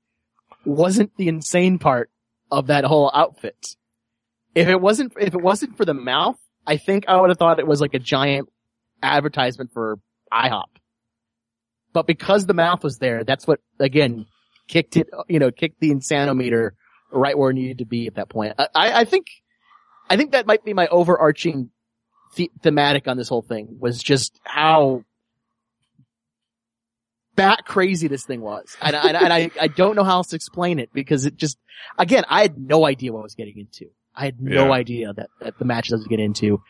wasn't the insane part of that whole outfit. If it wasn't, if it wasn't for the mouth, I think I would have thought it was like a giant advertisement for IHOP. But because the mouth was there, that's what, again, kicked it, you know, kicked the insanometer right where it needed to be at that point. I, I think, I think that might be my overarching the- thematic on this whole thing was just how bat crazy this thing was. And, I- and I, I don't know how else to explain it because it just, again, I had no idea what I was getting into. I had no Yeah. idea that, that the matches I was getting into.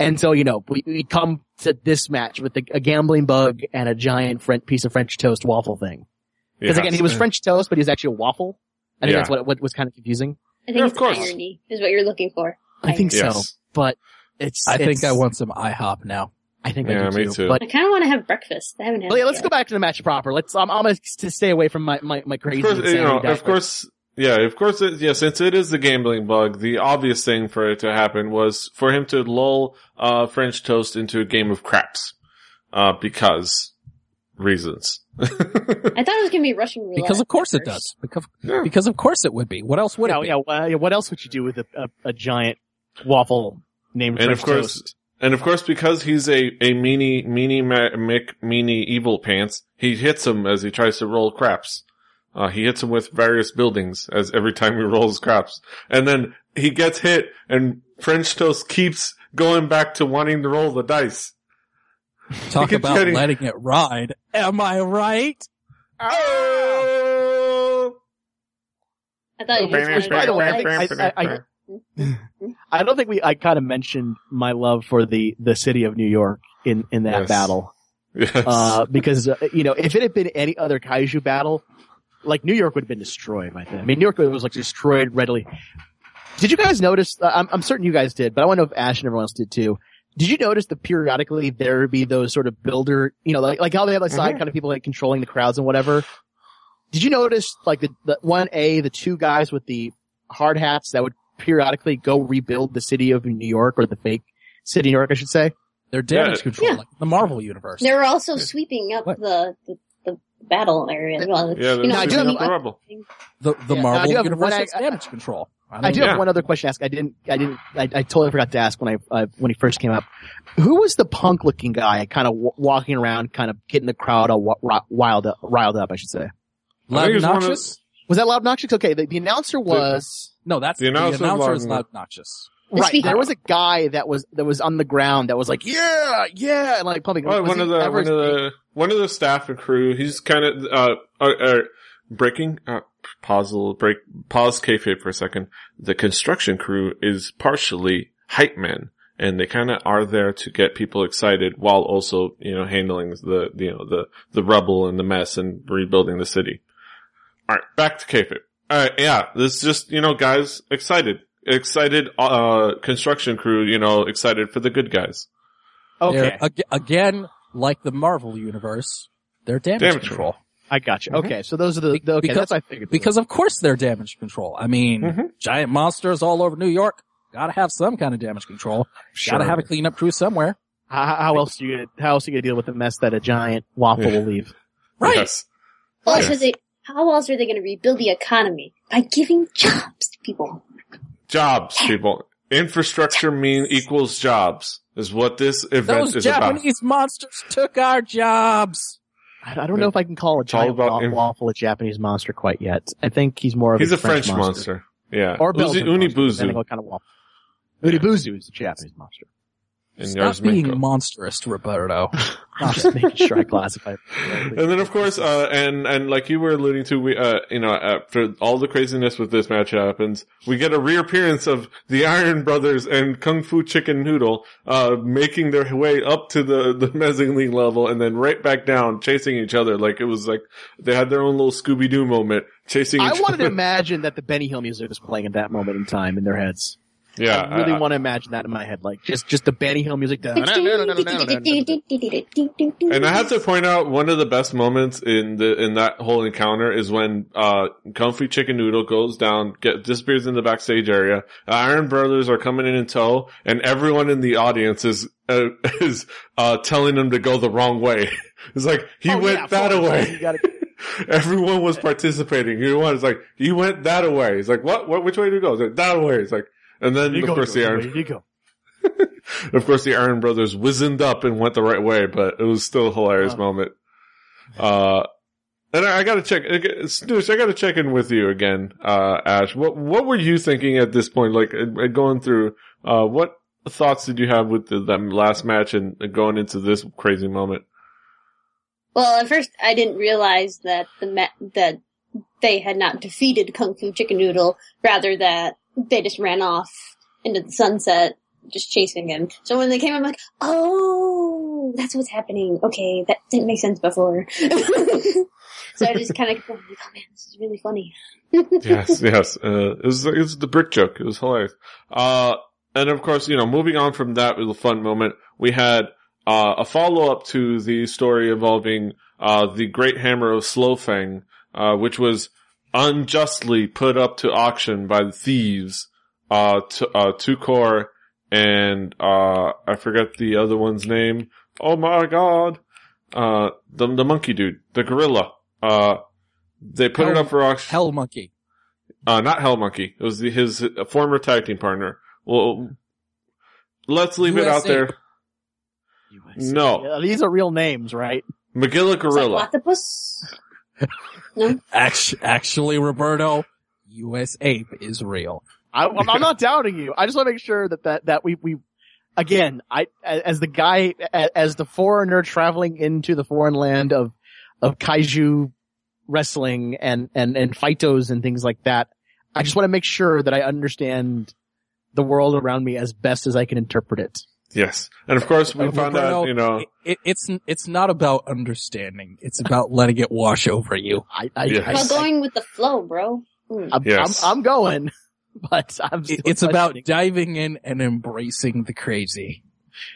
And so, you know, we, we come to this match with a, a gambling bug and a giant French, piece of French toast waffle thing. Because Yes. again, he was French toast, but he was actually a waffle. I think Yeah. that's what, what was kind of confusing. I think Yeah, it's of course. irony is what you're looking for. I think so, Yes. but it's, I think I want some IHOP now. I think Yeah, I do me too. too. But I kind of want to have breakfast. I haven't had. Well, yeah, let's yet. go back to the match proper. Let's. I'm, I'm gonna stay away from my my, my crazy. Of course, you know, diagram. of course, yeah, of course, it, yeah, since it is the gambling bug, the obvious thing for it to happen was for him to lull, uh, French toast into a game of craps. Uh, because reasons. I thought it was gonna be Russian roulette. Because of course it does. Because, Yeah. because of course it would be. What else would Yeah, it be? yeah, well, yeah, What else would you do with a, a, a giant waffle named And French of course- toast? And of course, because he's a, a meanie, meanie, ma- Mick, meanie evil pants, he hits him as he tries to roll craps. Uh, he hits him with various buildings as every time he rolls craps. And then he gets hit and French Toast keeps going back to wanting to roll the dice. Talk about getting- letting it ride. Am I right? Oh! I thought you just Which, by the way, I, I, I, I, don't think we. I kind of mentioned my love for the the city of New York in in that Yes. battle. Yes. Uh, because uh, you know, if it had been any other kaiju battle, like New York would have been destroyed by then. I mean, New York was like destroyed readily. Did you guys notice? Uh, I'm, I'm certain you guys did, but I want to know if Ash and everyone else did too. Did you notice that periodically there would be those sort of builder, you know, like like how they have like side Mhm. kind of people like controlling the crowds and whatever. Did you notice like the, the one A, the two guys with the hard hats that would periodically go rebuild the city of New York or the fake city of New York, I should say? They're damage Yeah. control, Yeah. like the Marvel universe. They're also sweeping up the, the the battle area. Well, Yeah, you know, I they're do shooting have- up the. The the Yeah, Marvel do Universe one- has damage control. I, I do Yeah. have one other question to ask. I didn't, I didn't, I, I totally forgot to ask when I, uh, when he first came up. Who was the punk looking guy kind of w- walking around, kind of getting the crowd all w- wild up, riled up, I should say? I Loud think it's one of- obnoxious? Was that Loud Obnoxious? Okay, the, the announcer was, No, that's The the announcer announcer, was is loud loud obnoxious. The right, speaker. there was a guy that was, that was on the ground that was like, yeah, yeah, and like pumping. Well, Was one he of the ever- one of the one of the staff and crew. He's kind of uh, uh, uh breaking. Uh, pause a little break. Pause kayfabe for a second. The construction crew is partially hype men, and they kind of are there to get people excited while also you know handling the you know the the rubble and the mess and rebuilding the city. All right, back to kayfabe. All right, yeah, this is just you know guys excited, excited uh construction crew. You know excited for the good guys. Okay, ag- again, like the Marvel universe, they're damage, Damage control. I got you. Mhm. Okay, so those are the, the okay, Because- that's I figured. Because of course they're damage control. I mean, Mhm. giant monsters all over New York. Gotta have some kind of damage control. Gotta have a cleanup crew somewhere. How, how else do you how else are you gonna deal with the mess that a giant waffle Yeah. will leave? Right. Yes. Well, Yes. so they, how else are they going to rebuild the economy? By giving jobs to people. Jobs, people. Infrastructure mean equals jobs is what this event Those is about. Japanese monsters took our jobs. I, I don't know if I can call a all giant about wa- waffle a Japanese monster quite yet. I think he's more of He's a, a French, monster. Yeah. or Uzi, Belgian monster, depending Unibuzu what kind of waffle. Unibuzu is a Japanese monster. And Stop being Yarsmenko. monstrous, Roberto. I'm just making sure I classify. it. And then of course, uh, and, and like you were alluding to, we, uh, you know, after all the craziness with this match happens, we get a reappearance of the Iron Brothers and Kung Fu Chicken Noodle, uh, making their way up to the, the mezzanine level and then right back down, chasing each other. Like it was like, they had their own little Scooby-Doo moment, chasing each other. I each wanted to imagine that the Benny Hill music was playing at that moment in time in their heads. Yeah. I really uh, want to imagine that in my head, like just just the Benny Hill music. And I have to point out one of the best moments in the in that whole encounter is when uh Kung Fu Chicken Noodle goes down, get disappears in the backstage area. Iron Brothers are coming in in tow, and everyone in the audience is uh, is uh telling them to go the wrong way. It's like he Oh, went yeah, that away. Everyone was participating. Everyone was like, "He went that away." He's like, "What? What? Which way did he go?" He's like, "That way." It's like, and then you of go, course the Iron you go. of course, the Iron Brothers wizened up and went the right way, but it was still a hilarious Wow. moment. Uh, and I, I gotta check, Snoosh, I gotta check in with you again, uh, Ash. What, what were you thinking at this point? Like, uh, going through, uh, what thoughts did you have with the, that last match and going into this crazy moment? Well, at first I didn't realize that the ma- that they had not defeated Kung Fu Chicken Noodle, rather that they just ran off into the sunset, just chasing him. So when they came, I'm like, oh, that's what's happening. Okay, that didn't make sense before. so I just kind of, oh man, this is really funny. yes, yes. Uh, it was, it was the brick joke. It was hilarious. Uh, and of course, you know, moving on from that was a fun moment. We had, uh, a follow up to the story involving, uh, the great hammer of Slowfang, uh, which was unjustly put up to auction by the thieves, uh, to, uh, Tukor and, uh, I forget the other one's name. Oh my god. Uh, the, the monkey dude, the gorilla. Uh, they put it up for auction. Hell monkey. Uh, not Hell Monkey. It was the, his uh, former tag team partner. Well, let's leave it out USA. there. No. Yeah, these are real names, right? Magilla Gorilla. Octopus? No? Actually, actually, Roberto, U.S. Ape is real. I, I'm I'm not doubting you. I just want to make sure that that that we we again, I as the guy as the foreigner traveling into the foreign land of of kaiju wrestling and and and fightos and things like that. I just want to make sure that I understand the world around me as best as I can interpret it. Yes. And of course we found out, you know, it, it, it's it's not about understanding. It's about letting it wash over you. I, I, Yes. I, About going with the flow, bro. Hmm. I'm, Yes. I'm, I'm going, but I'm. Still it's about diving in and embracing the crazy.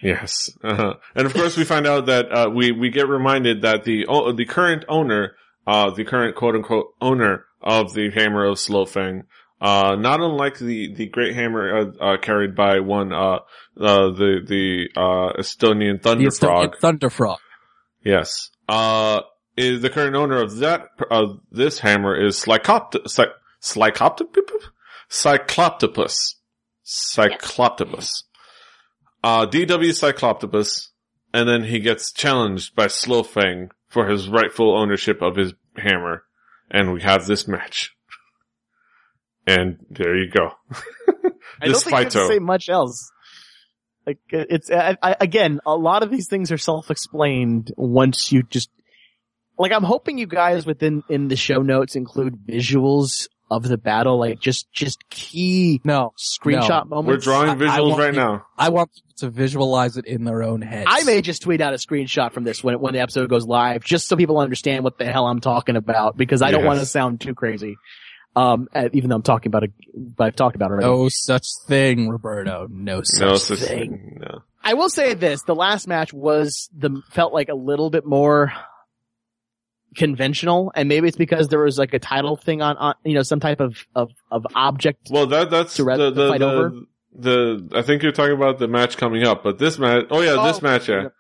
yes. Uh-huh. And of course we find out that, uh, we, we get reminded that the, oh, the current owner, uh, the current quote unquote owner of the Hammer of Slowfang, uh, not unlike the, the great hammer, uh, uh carried by one, uh, uh, the, the, uh, Estonian The Thunder Frog. Thunder Frog. Yes. Uh, is the current owner of that, of this hammer is Slycopt, Sly, Slycoptopus? Cycloptopus. Cycloptopus. Uh, DW Cycloptopus, and then he gets challenged by Slowfang for his rightful ownership of his hammer, and we have this match. And there you go. I don't this think you have say much else. Like it's I, I, again, a lot of these things are self-explained once you just like. I'm hoping you guys within in the show notes include visuals of the battle, like just just key No, screenshot No. moments. We're drawing I- I visuals right you- now. I want people to visualize it in their own heads. I may just tweet out a screenshot from this when when the episode goes live, just so people understand what the hell I'm talking about, because I don't want to sound too crazy. Um, uh, even though I'm talking about it, but I've talked about it already. No such thing, Roberto. No such No such thing. thing. No. I will say this: the last match was the felt like a little bit more conventional, and maybe it's because there was like a title thing on, on you know, some type of of of object. Well, that that's To the re- the, the fight the, over? the I think you're talking about the match coming up, but this match. Oh yeah, this Oh, match. Yeah, yep.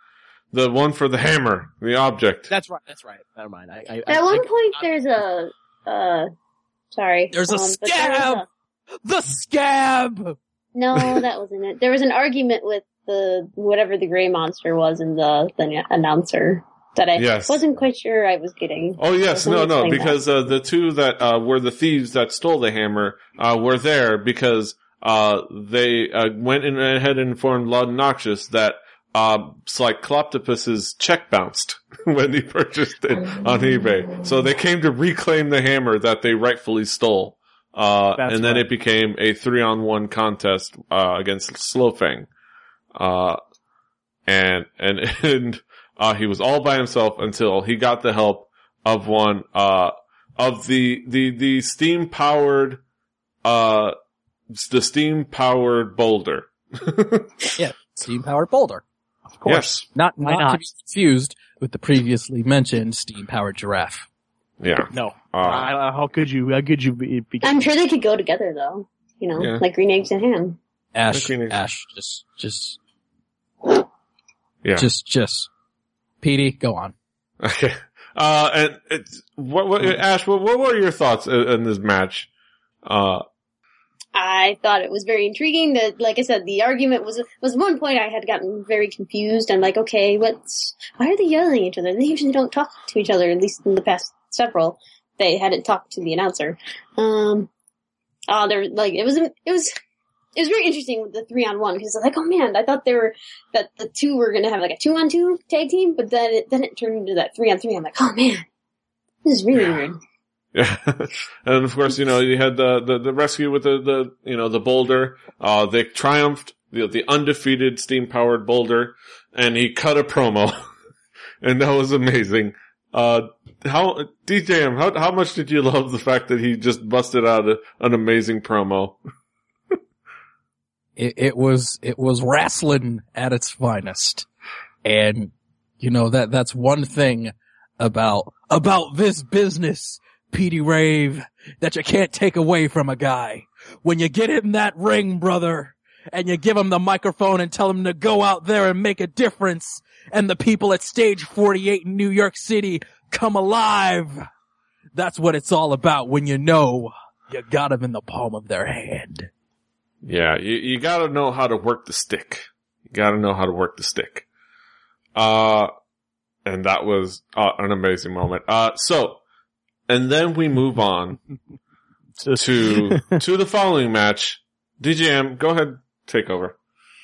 the one for the hammer, the object. That's right. That's right. Never mind. I, I, At I, one I- point, there's a, uh, sorry. There's a um, but there was scab! a- The scab! no, that wasn't it. There was an argument with the, whatever the gray monster was in the, the announcer that I Yes. wasn't quite sure I was getting. Oh yes, no, no, because uh, the two that uh, were the thieves that stole the hammer uh, were there because uh, they uh, went in ahead and informed Louden Noxious that uh, Cycloptopus's check bounced when he purchased it on eBay. So they came to reclaim the hammer that they rightfully stole. Uh, That's and then right. it became a three on one contest, uh, against Slowfang. Uh, and, and, and, uh, he was all by himself until he got the help of one, uh, of the, the, the steam powered, uh, the steam powered boulder. Yeah, steam powered boulder. Of course. Yes. Not, not, not? to be confused with the previously mentioned steam powered giraffe. Yeah. No. Uh, I- I- how could you? How could you be? be I'm sure they could go together though. You know, Yeah. like green eggs and ham. Ash, Queen Ash, just, just, yeah. just, just. Petey, go on. Okay. Uh, and it's, what, what, Ash, what, what were your thoughts in, in this match? Uh, I thought it was very intriguing that, like I said, the argument was, was one point I had gotten very confused. I'm like, okay, what's, why are they yelling at each other? They usually don't talk to each other, at least in the past several. They hadn't talked to the announcer. Um, oh, there, like, it was, it was, it was very interesting with the three on one because I was like, oh man, I thought they were, that the two were gonna have like a two on two tag team, but then it, then it turned into that three on three. I'm like, oh man, this is really weird. Yeah. and of course, you know, you had the, the, the rescue with the, the, you know, the boulder. Uh, they triumphed, the, the undefeated steam powered boulder, and he cut a promo. and that was amazing. Uh, how, DJM, how, how much did you love the fact that he just busted out a, an amazing promo? It, it was, it was wrestling at its finest. And, you know, that, that's one thing about, about this business, Petey Rave, that you can't take away from a guy. When you get in that ring, brother, and you give him the microphone and tell him to go out there and make a difference, and the people at stage 48 in New York City come alive. That's what it's all about when you know you got him in the palm of their hand. Yeah, you, you gotta know how to work the stick. You gotta know how to work the stick. Uh, and that was uh, an amazing moment. Uh, so, and then we move on to, to the following match. DJM, go ahead, take over.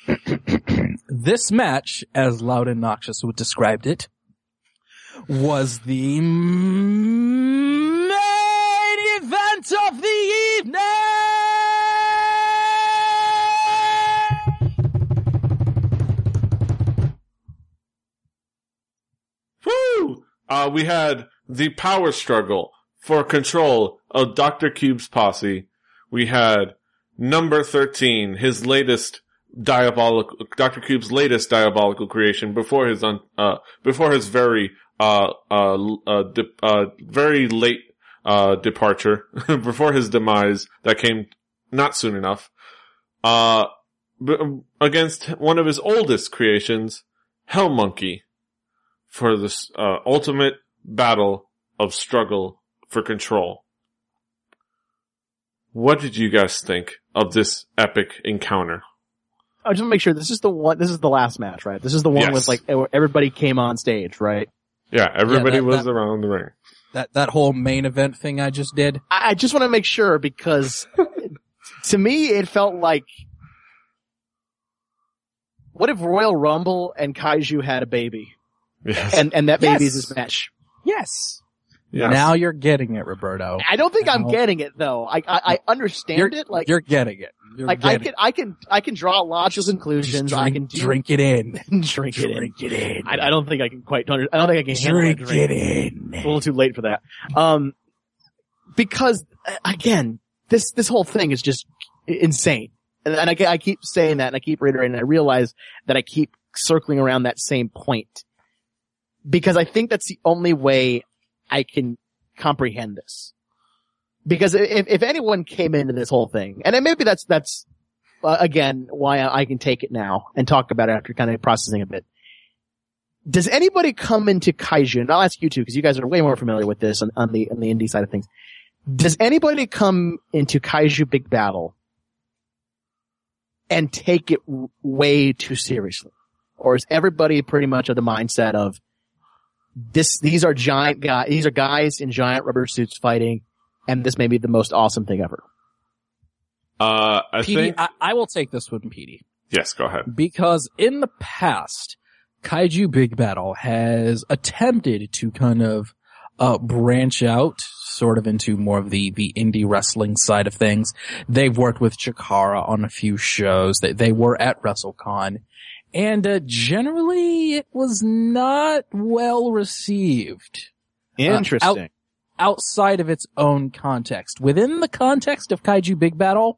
This match, as Louden Noxious would described it, was the main event of the evening! Woo! Uh, we had the power struggle for control of Dr. Cube's posse. We had number 13, his latest diabolical, Dr. Cube's latest diabolical creation before his, un, uh, before his very, uh, uh, uh, de- uh very late, uh, departure, before his demise that came not soon enough, uh, against one of his oldest creations, Hell Monkey for this ultimate battle of struggle for control. What did you guys think of this epic encounter? I just want to make sure this is the one. This is the last match, right? This is the one Yes. with like everybody came on stage, right? Yeah, everybody that- was that- around the ring. That that whole main event thing I just did. I I just want to make sure because to me it felt like what if Royal Rumble and Kaiju had a baby Yes. and and that baby is Yes. his match? Yes. yes. Now you're getting it, Roberto. I don't think I'm getting it though. I I, I understand it. Like you're getting it. You're like I getting can I can I can draw logical Just conclusions. drink, I can do, drink it in. drink it in. Drink it in. I, I don't think I can quite. Under, I don't think I can handle drink that drink. it in. a little too late for that. Um, because uh, again, this this whole thing is just insane, and, and I, I keep saying that, and I keep reiterating. And I realize that I keep circling around that same point because I think that's the only way I can comprehend this. Because if if anyone came into this whole thing, and maybe that's that's uh, again why I can take it now and talk about it after kind of processing a bit. Does anybody come into kaiju and i'll ask you too because you guys are way more familiar with this on, on the on the indie side of things. Does anybody come into Kaiju Big Battel and take it way too seriously? Or is everybody pretty much of the mindset of this these are giant guys these are guys in giant rubber suits fighting and this may be the most awesome thing ever uh, I PD, think, I, I will take this one, PD. yes, go ahead. because in the past, Kaiju Big Battel has attempted to kind of uh, branch out sort of into more of the, the indie wrestling side of things. They've worked with Chikara on a few shows. They, they were at WrestleCon. And uh, generally, it was not well received interesting outside of its own context. Within the context of Kaiju Big Battel,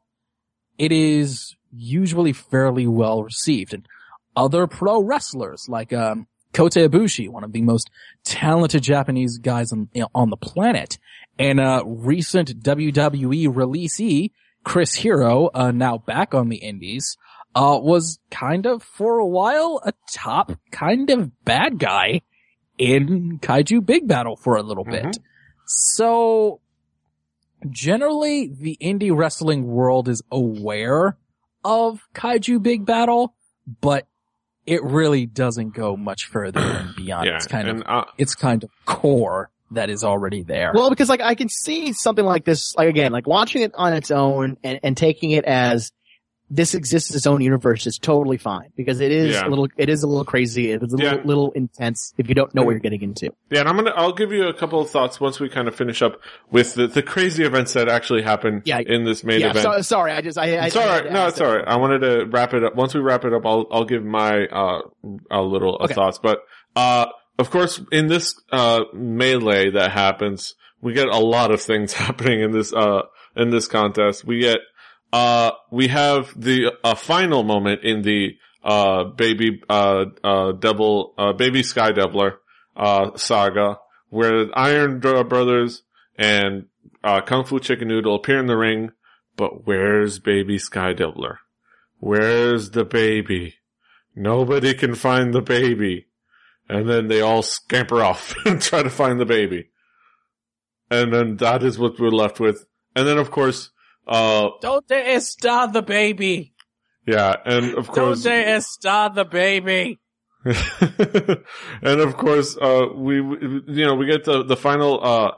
it is usually fairly well received. And other pro wrestlers like um, Kota Ibushi, one of the most talented Japanese guys on, you know, on the planet, and a recent WWE releasee, Chris Hero, uh, now back on the indies, uh, was kind of for a while a top kind of bad guy in Kaiju Big Battel for a little bit. So generally the indie wrestling world is aware of Kaiju Big Battel, but it really doesn't go much further than beyond Yeah, its kind and of uh, its kind of core that is already there. Well, because like I can see something like this, like again, like watching it on its own and, and taking it as this exists as its own universe is totally fine because it is Yeah. a little, it is a little crazy. It is a little, Yeah. little intense if you don't know what you're getting into. Yeah, and I'm gonna, I'll give you a couple of thoughts once we kind of finish up with the, the crazy events that actually happen Yeah. in this main yeah, event. so, sorry, I just, I, I it's I- alright. I- No, it's alright. I wanted to wrap it up. Once we wrap it up, I'll, I'll give my, uh, a little uh, Okay. thoughts. But, uh, of course, in this, uh, melee that happens, we get a lot of things happening in this, uh, in this contest. We get, uh, we have the, uh, final moment in the, uh, baby, uh, uh, devil, uh, baby sky uh, saga, where Iron Brothers and, uh, Kung Fu Chicken Noodle appear in the ring, but where's baby Sky? Where's the baby? Nobody can find the baby. And then they all scamper off and try to find the baby. And then that is what we're left with. And then of course, uh, Don't they está the baby? yeah, and of course. Don't they está the baby? and of course, uh, we, we, you know, we get the, the final, uh,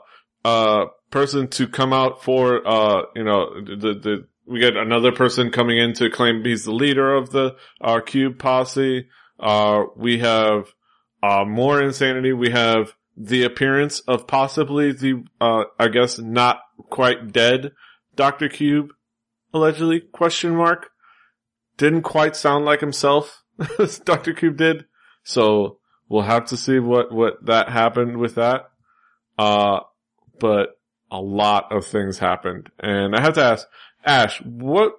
uh, person to come out for, uh, you know, the, the, we get another person coming in to claim he's the leader of the, uh, Cube posse. Uh, we have, uh, more insanity. We have the appearance of possibly the, uh, I guess not quite dead Dr. Cube, allegedly, question mark. Didn't quite sound like himself, Dr. Cube did. So we'll have to see what, what that happened with that. Uh, but a lot of things happened. And I have to ask, Ash, what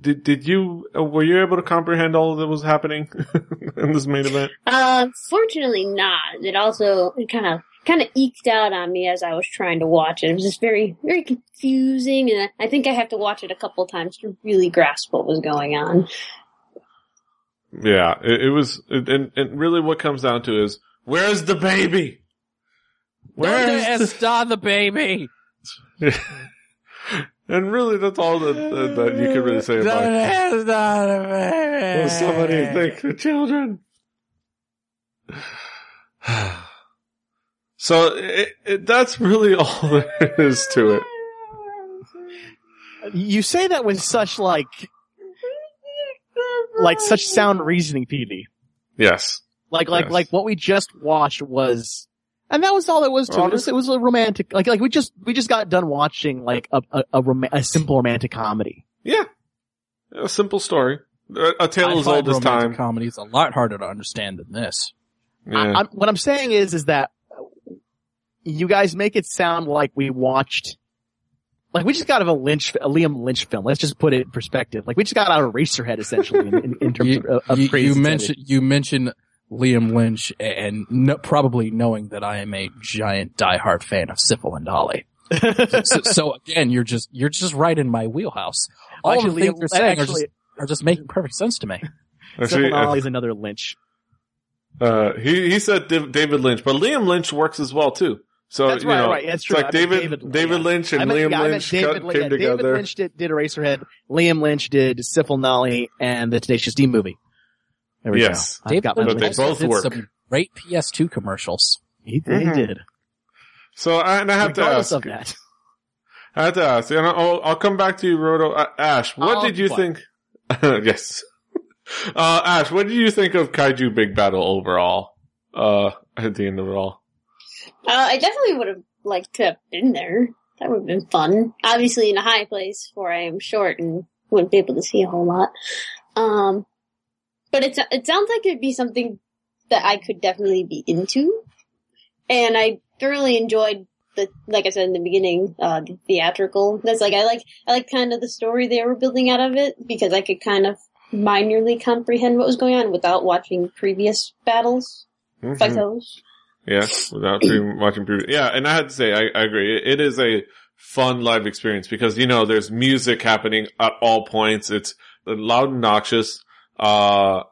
did, did you, were you able to comprehend all that was happening in this main event? Uh, fortunately not. It also, it kind of, kind of eked out on me as I was trying to watch it. It was just very, very confusing and I think I have to watch it a couple times to really grasp what was going on. Yeah, it, it was, it, and, and really what comes down to is, where's the baby? Where Don't is Esther the baby? and really, that's all that, that, that you can really say about it. Esther the baby. Will somebody thank the children? So it, it, that's really all there is to it. You say that with such like, like such sound reasoning, PD. Yes. Like, like, Yes. like what we just watched was, and that was all it was to it. It was, it was a romantic, like, like we just, we just got done watching like a, a, a, rom- a simple romantic comedy. Yeah. A simple story. A, a tale I as old as romantic time. Comedies a lot harder to understand than this. Yeah. I, I'm, what I'm saying is, is that you guys make it sound like we watched, like we just got out of a Lynch, a Liam Lynch film. Let's just put it in perspective. Like we just got out of Eraserhead essentially in, in, in terms You, of, of you, crazy. you mentioned you mentioned Liam Lynch and no, probably knowing that I am a giant diehard fan of Sifl and Olly. so, so again, you're just you're just right in my wheelhouse. All Actually, the things you're saying are just are just making perfect sense to me. Actually, Sifl is another Lynch. uh, he, he said David Lynch, but Liam Lynch works as well too. So, That's you right, know, right. That's it's true. like David, David- David. Lynch and I meant, Liam yeah, Lynch David, cut, yeah, came David together. David Lynch did, did Eraserhead. Liam Lynch did Sifl Nolly and the Tenacious D movie. There we Yes. go. I've David got my But they Lynch both did work. some great PS2 commercials. He, he Mhm. did. So, I, and I have to ask, of that. I have to ask, and I'll, I'll come back to you, Roto. Uh, Ash, what I'll did you be think? yes. Uh, Ash, what did you think of Kaiju Big Battel overall? Uh, at the end of it all. Uh, I definitely would have liked to have been there. That would have been fun. Obviously in a high place where I am short and wouldn't be able to see a whole lot. Um, but it's, it sounds like it'd be something that I could definitely be into. And I thoroughly enjoyed the, like I said in the beginning, uh, the theatrical. That's like, I like, I like kind of the story they were building out of it because I could kind of minorly comprehend what was going on without watching previous battles, Mhm. fightos. Yeah, without previous. Yeah, and I had to say, I, I agree. It, it is a fun live experience because, you know, there's music happening at all points. It's Louden Noxious, uh,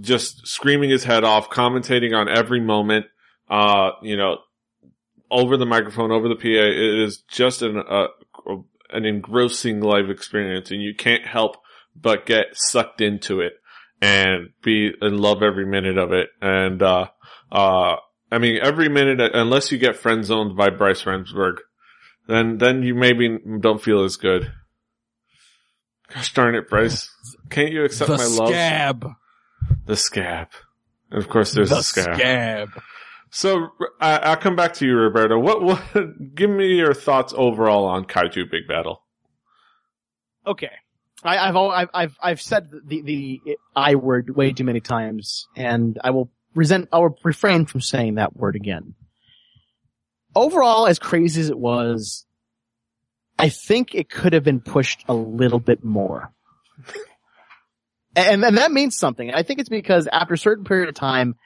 just screaming his head off, commentating on every moment, uh, you know, over the microphone, over the PA. It is just an, uh, an engrossing live experience and you can't help but get sucked into it and be and love every minute of it. And, uh, uh, I mean, every minute, unless you get friend zoned by Bryce Remsburg, then, then you maybe don't feel as good. Gosh darn it, Bryce. Can't you accept the my love? The scab. The scab. And of course there's the the scab. scab. So, I, I'll come back to you, Roberto. What, what, give me your thoughts overall on Kaiju Big Battel. Okay. I, I've, I've, I've, I've said the, the I word way too many times and I will resent, I will refrain from saying that word again. Overall, as crazy as it was, I think it could have been pushed a little bit more. and, and that means something. I think it's because after a certain period of time,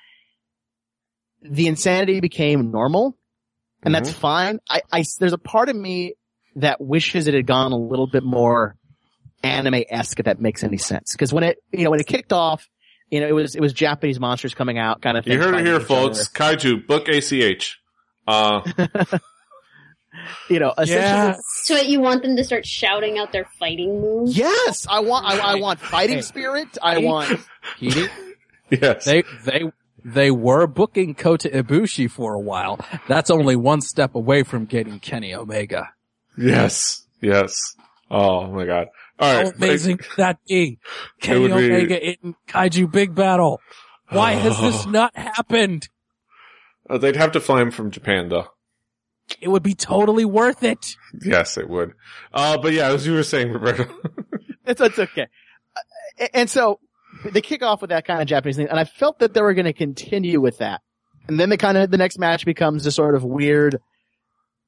the insanity became normal and that's mm-hmm. fine. I, I, there's a part of me that wishes it had gone a little bit more anime-esque if that makes any sense. Cause when it, you know, when it kicked off, you know, it was, it was Japanese monsters coming out kind of thing. You heard it here, each folks. Kaiju, book ACH. Uh. You know, essentially, Yeah. So you want them to start shouting out their fighting moves? yes, I want, I, I want fighting Hey. spirit. I want, Petey, yes. they they they were booking Kota Ibushi for a while. That's only one step away from getting Kenny Omega. yes. Yes. Oh my god. All How right. amazing could that be? Kenny would be- Omega in Kaiju Big Battel. Why has this not happened? Uh, they'd have to fly him from Japan though. It would be totally worth it. Yes, it would. Uh, but yeah, as you were saying, Roberto. it's, it's okay. Uh, And so they kick off with that kind of Japanese thing, and I felt that they were going to continue with that. And then the kind of, the next match becomes this sort of weird,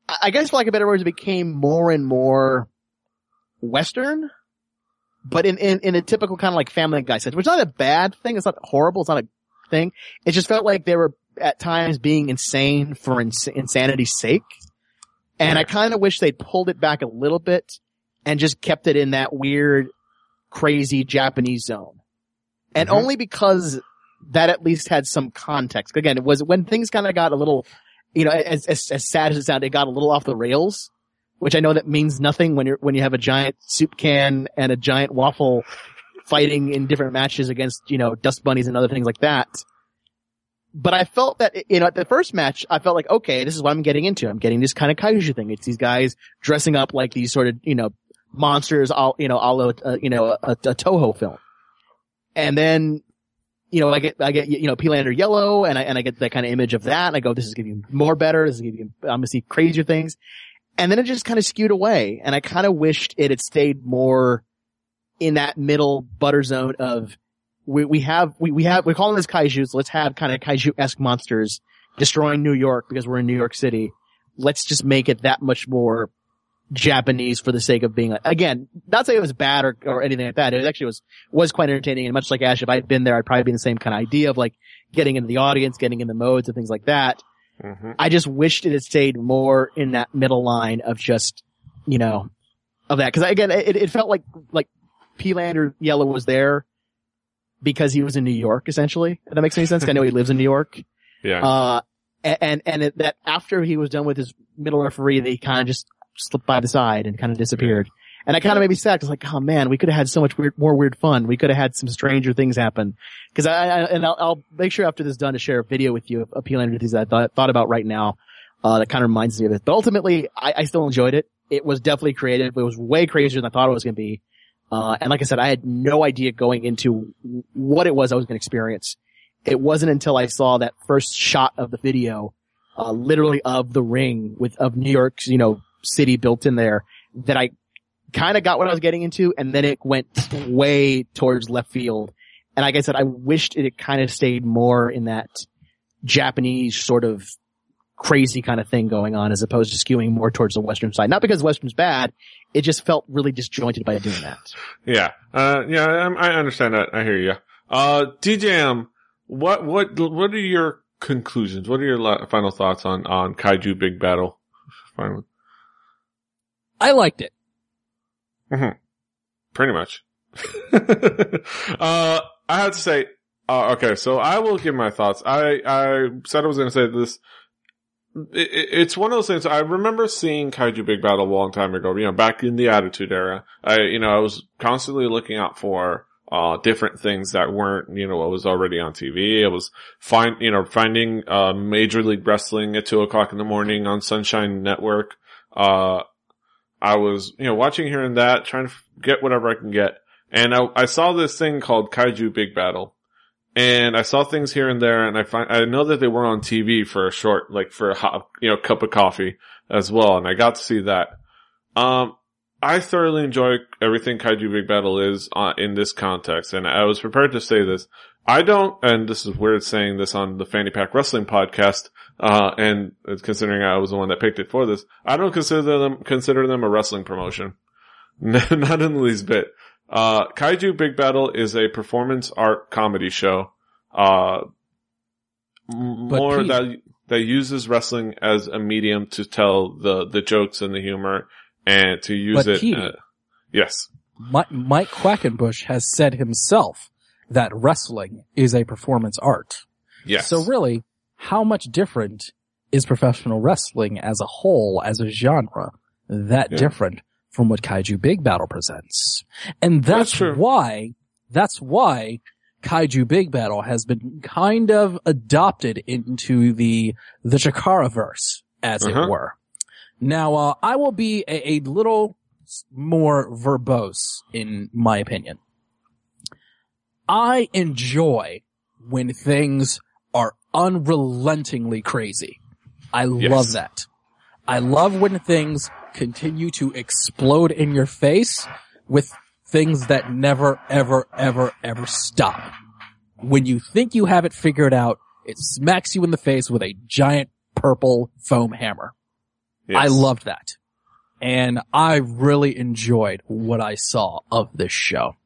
I I guess for lack of better word, it became more and more Western, but in, in, in a typical kind of like family guy sense, which is not a bad thing. It's not horrible. It's not a thing. It just felt like they were at times being insane for ins- insanity's sake. And I kind of wish they'd pulled it back a little bit and just kept it in that weird, crazy Japanese zone. And Mhm. only because that at least had some context. Again, it was when things kind of got a little you know, as, as, as sad as it sounded, it got a little off the rails, which I know that means nothing when you're, when you have a giant soup can and a giant waffle fighting in different matches against, you know, dust bunnies and other things like that. But I felt that, you know, at the first match, I felt like, okay, this is what I'm getting into. I'm getting this kind of kaiju thing. It's these guys dressing up like these sort of, you know, monsters, all, you know, all, uh, you know, a, a Toho film. And then you know, I get, I get, you know, Peelander yellow and I, and I get that kind of image of that. And I go, this is going to be more better. This is going to be, I'm going to see crazier things. And then it just kind of skewed away. And I kind of wished it had stayed more in that middle butter zone of we, we have, we, we have, we're calling this kaiju. So let's have kind of kaiju-esque monsters destroying New York because we're in New York City. Let's just make it that much more Japanese for the sake of being, again, not say it was bad or, or anything like that. It actually was, was quite entertaining. And much like Ash, if I'd been there, I'd probably be in the same kind of idea of like getting into the audience, getting in the modes and things like that. Mm-hmm. I just wished it had stayed more in that middle line of just, you know, of that. Cause again, it, it felt like, like Peelander Yellow was there because he was in New York, essentially. If that makes any sense. I know he lives in New York. Yeah. Uh, and, and it, that after he was done with his middle referee, they kind of just slipped by the side and kind of disappeared. And I kind of made me sad because like, oh man, we could have had so much weird, more weird fun. We could have had some stranger things happen. Cause I, I and I'll, I'll, make sure after this is done to share a video with you of appealing to things that I thought, thought about right now. Uh, that kind of reminds me of it. But ultimately, I, I still enjoyed it. It was definitely creative. It was way crazier than I thought it was going to be. Uh, and like I said, I had no idea going into what it was I was going to experience. It wasn't until I saw that first shot of the video, uh, literally of the ring with, of New York's, you know, city built in there that I kind of got what I was getting into and then it went way towards left field. And like I said, I wished it had kind of stayed more in that Japanese sort of crazy kind of thing going on as opposed to skewing more towards the Western side. Not because Western's bad. It just felt really disjointed by doing that. Yeah. Uh, yeah, I, I understand that. I hear you. Uh, DJM, what, what, what are your conclusions? What are your final thoughts on, on Kaiju Big Battel? Finally. I liked it. Mm-hmm. Pretty much. uh, I have to say, uh, okay, so I will give my thoughts. I, I said I was going to say this. It, it, it's one of those things. I remember seeing Kaiju Big Battel a long time ago, you know, back in the Attitude Era. I, you know, I was constantly looking out for, uh, different things that weren't, you know, what was already on TV. I was find, you know, finding, uh, Major League Wrestling at two o'clock in the morning on Sunshine Network. Uh, I was, you know, watching here and that, trying to get whatever I can get. And I, I saw this thing called Kaiju Big Battel. And I saw things here and there and I find, I know that they were on TV for a short, like for a hot, you know, cup of coffee as well. And I got to see that. Um, I thoroughly enjoy everything Kaiju Big Battel is uh, in this context. And I was prepared to say this. I don't, and this is weird saying this on the Fanny Pack Wrestling podcast, uh, and considering I was the one that picked it for this, I don't consider them, consider them a wrestling promotion. Not in the least bit. Uh, Kaiju Big Battel is a performance art comedy show, uh, more Pete- that, that uses wrestling as a medium to tell the, the jokes and the humor and to use But it. Pete- yes. Mi- Mike Quackenbush has said himself that wrestling is a performance art. Yes. So really, how much different is professional wrestling as a whole, as a genre, that Yeah. different from what Kaiju Big Battel presents? And That's that's, why, that's why Kaiju Big Battel has been kind of adopted into the, the Chikara verse, as Uh-huh. it were. Now, uh, I will be a, a little more verbose in my opinion. I enjoy when things are unrelentingly crazy. I Yes. love that. I love when things continue to explode in your face with things that never, ever, ever, ever stop. When you think you have it figured out, it smacks you in the face with a giant purple foam hammer. yes. I loved that. And I really enjoyed what I saw of this show.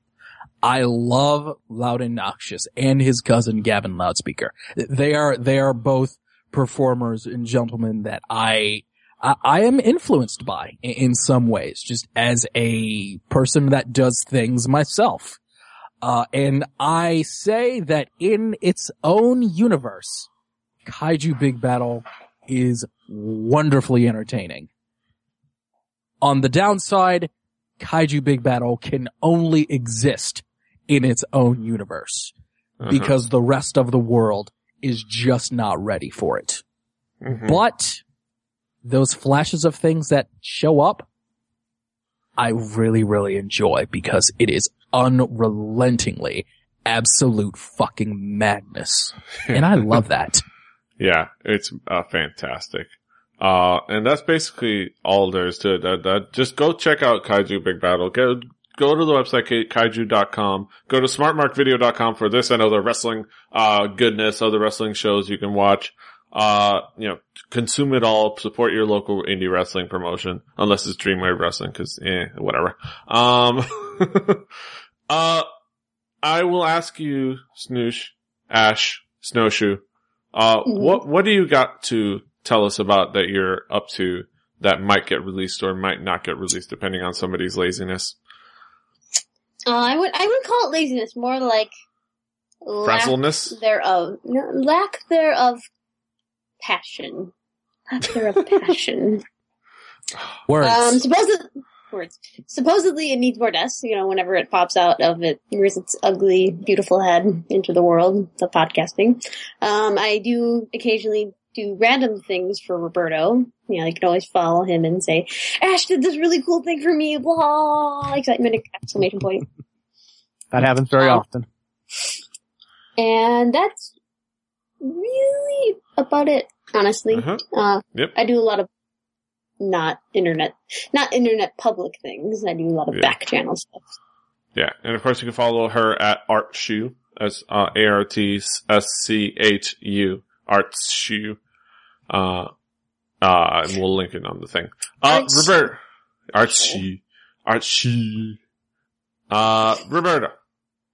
I love Louden Noxious and his cousin Gavin Loudspeaker. They are, they are both performers and gentlemen that I, I, I am influenced by in, in some ways, just as a person that does things myself. Uh, and I say that in its own universe, Kaiju Big Battel is wonderfully entertaining. On the downside, Kaiju Big Battel can only exist in its own universe Uh-huh. because the rest of the world is just not ready for it. Mhm. But those flashes of things that show up, I really, really enjoy because it is unrelentingly absolute fucking madness. And I love that. Yeah, it's uh, fantastic. Uh, and that's basically all there is to it. That, just go check out Kaiju Big Battel. Go, go to the website, ka- kaiju.com. Go to smartmarkvideo.com for this and other wrestling, uh, goodness, other wrestling shows you can watch. Uh, you know, consume it all, support your local indie wrestling promotion, unless it's Dreamwave Wrestling, cause, eh, whatever. Um, uh, I will ask you, Snoosh, Ash, Snowshoe, uh, Mhm. what, what do you got to tell us about that you're up to that might get released or might not get released depending on somebody's laziness? Uh, I would I would call it laziness, more like lack Frazzleness? thereof, no, lack thereof passion, lack thereof passion. Words. Um, supposedly, words. Supposedly, it needs more deaths. You know, whenever it pops out of it, rears its ugly, beautiful head into the world of podcasting. Um, I do occasionally do random things for Roberto. You know, you can always follow him and say, "Ash did this really cool thing for me!" Blah! Excitement! Exclamation point. That happens very Um, often. And that's really about it, honestly. Uh-huh. Uh, Yep. I do a lot of not internet, not internet public things. I do a lot of Yeah. back channel stuff. Yeah. And of course you can follow her at Art Shoe as, uh, A-R-T-S-C-H-U. Uh, uh, and we'll link it on the thing. Uh, Art Shoe. Robert, Archie. Shoe, Art Shoe. Uh, Roberta,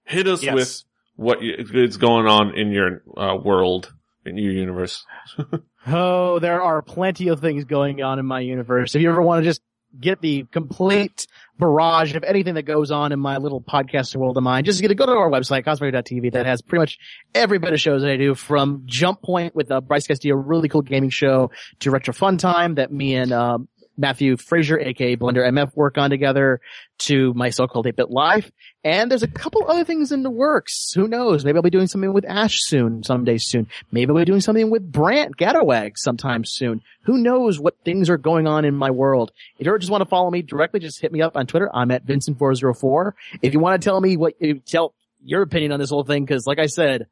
hit us Yes. with what you, is going on in your, uh, world, in your universe. Oh, there are plenty of things going on in my universe. If you ever want to just get the complete barrage of anything that goes on in my little podcasting world of mine, just get to go to our website, cosplayer.tv, that has pretty much every bit of shows that I do from Jump Point with uh, Bryce Castillo, really cool gaming show, to Retro Fun Time that me and, um, Matthew Frazier, aka Blender MF work on together to my so-called 8-bit life. And there's a couple other things in the works. Who knows? Maybe I'll be doing something with Ash soon, someday soon. Maybe I'll be doing something with Brant Gatawag sometime soon. Who knows what things are going on in my world? If you just want to follow me directly, just hit me up on Twitter. I'm at Vincent404. If you want to tell me what, you tell your opinion on this whole thing, cause like I said,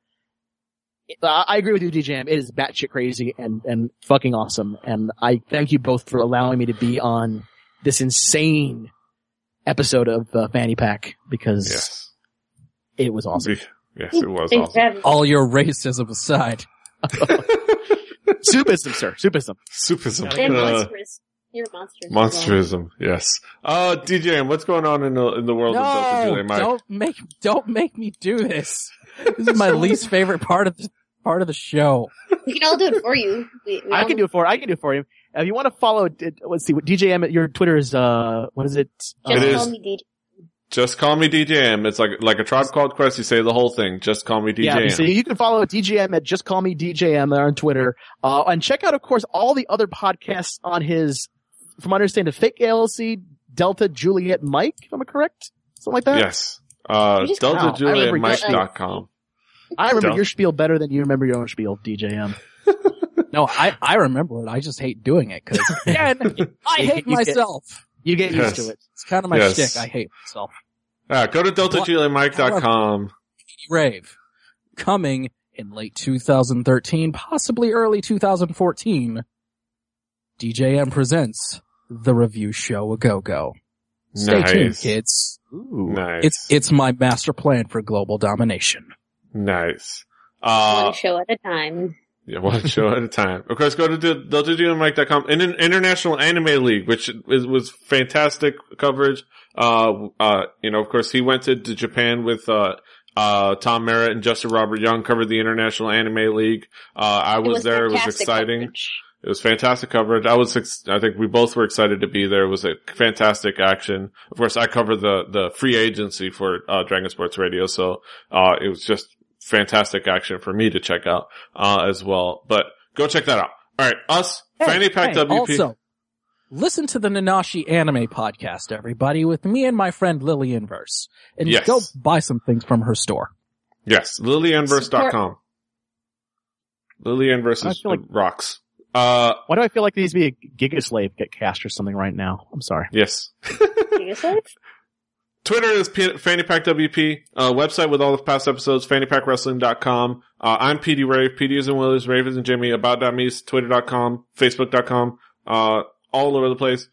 I I agree with you, DJM. It is batshit crazy and, and fucking awesome. And I thank you both for allowing me to be on this insane episode of uh, Fanny Pack because Yes. it was awesome. Yes, it was Thanks awesome. having. All your racism aside. Soupism, sir. Soupism. Superism. And Uh, monstrous. You're monstrous. as well. monsterism, yes. Uh, DJ, what's going on in the, in the world of Delta No, Julia Mike? don't make, don't make me do this. This is my least favorite part of the, part of the show. We can all do it for you. We, we I can do it for I can do it for you. If you want to follow, let's see, what DJM, your Twitter is, uh, what is it? Just It call is. me DJ. Just call me DJM. It's like, like a tribe called Quest. You say the whole thing. Just call me Yeah, DJM. so you can follow DJM at just call me DJM there on Twitter. Uh, and check out, of course, all the other podcasts on his, from what I understand, the fake ALC, Delta Juliet Mike, if I'm correct? Something like that? yes. Uh, You just- Wow, I remember DeltaJulietMike.com. I remember Del- your spiel better than you remember your own spiel, DJM. No, I, I remember it. I just hate doing it because again, I hate You get- myself. You get used to it. It's kind of my Yes. shtick. I hate myself. Uh, go to DeltaJulietMike.com. Rave. Coming in late 2013, possibly early 2014, DJM presents the review show A Go Go. Stay tuned, kids. Ooh. Nice. It's, it's my master plan for global domination. Nice. Uh, One show at a time. Yeah, one show at a time. Of course, go to the- DeltaJulietMike.com and in International Anime League, which is, was fantastic coverage. Uh, uh, you know, of course, he went to, to Japan with, uh, uh, Tom Merritt and Justin Robert Young covered the International Anime League. Uh, I It was, there. It was exciting. coverage. It was fantastic coverage. I was, ex- I think we both were excited to be there. It was a fantastic action. Of course, I covered the, the free agency for, uh, Dragon Sports Radio. So, uh, it was just fantastic action for me to check out, uh, as well. But go check that out. All right, us, Hey, Fanny Pack hey, WP. Also, listen to the Nanashi Anime Podcast, everybody, with me and my friend Lily Inverse, and Yes. go buy some things from her store. yes, lilyanverse.com. Lilyanverse I is feel like- rocks. Uh, Why do I feel like these be a Giga Slave get cast or something right now? I'm sorry. yes. Gigaslave? Twitter is P- Fanny Pack WP. Uh, website with all the past episodes, fannypackwrestling.com. Uh, I'm PD Rave. PD is in Willis, Rave is in Jimmy. About.me, twitter.com, facebook.com, uh, all over the place.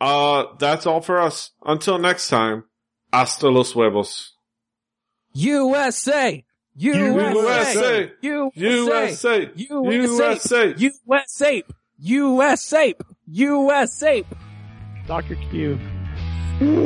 Uh, that's all for us. Until next time, hasta los huevos. USA! USA! USA! USA! USA! USA! USA! USA! USA! USA! Dr. Q. Mm.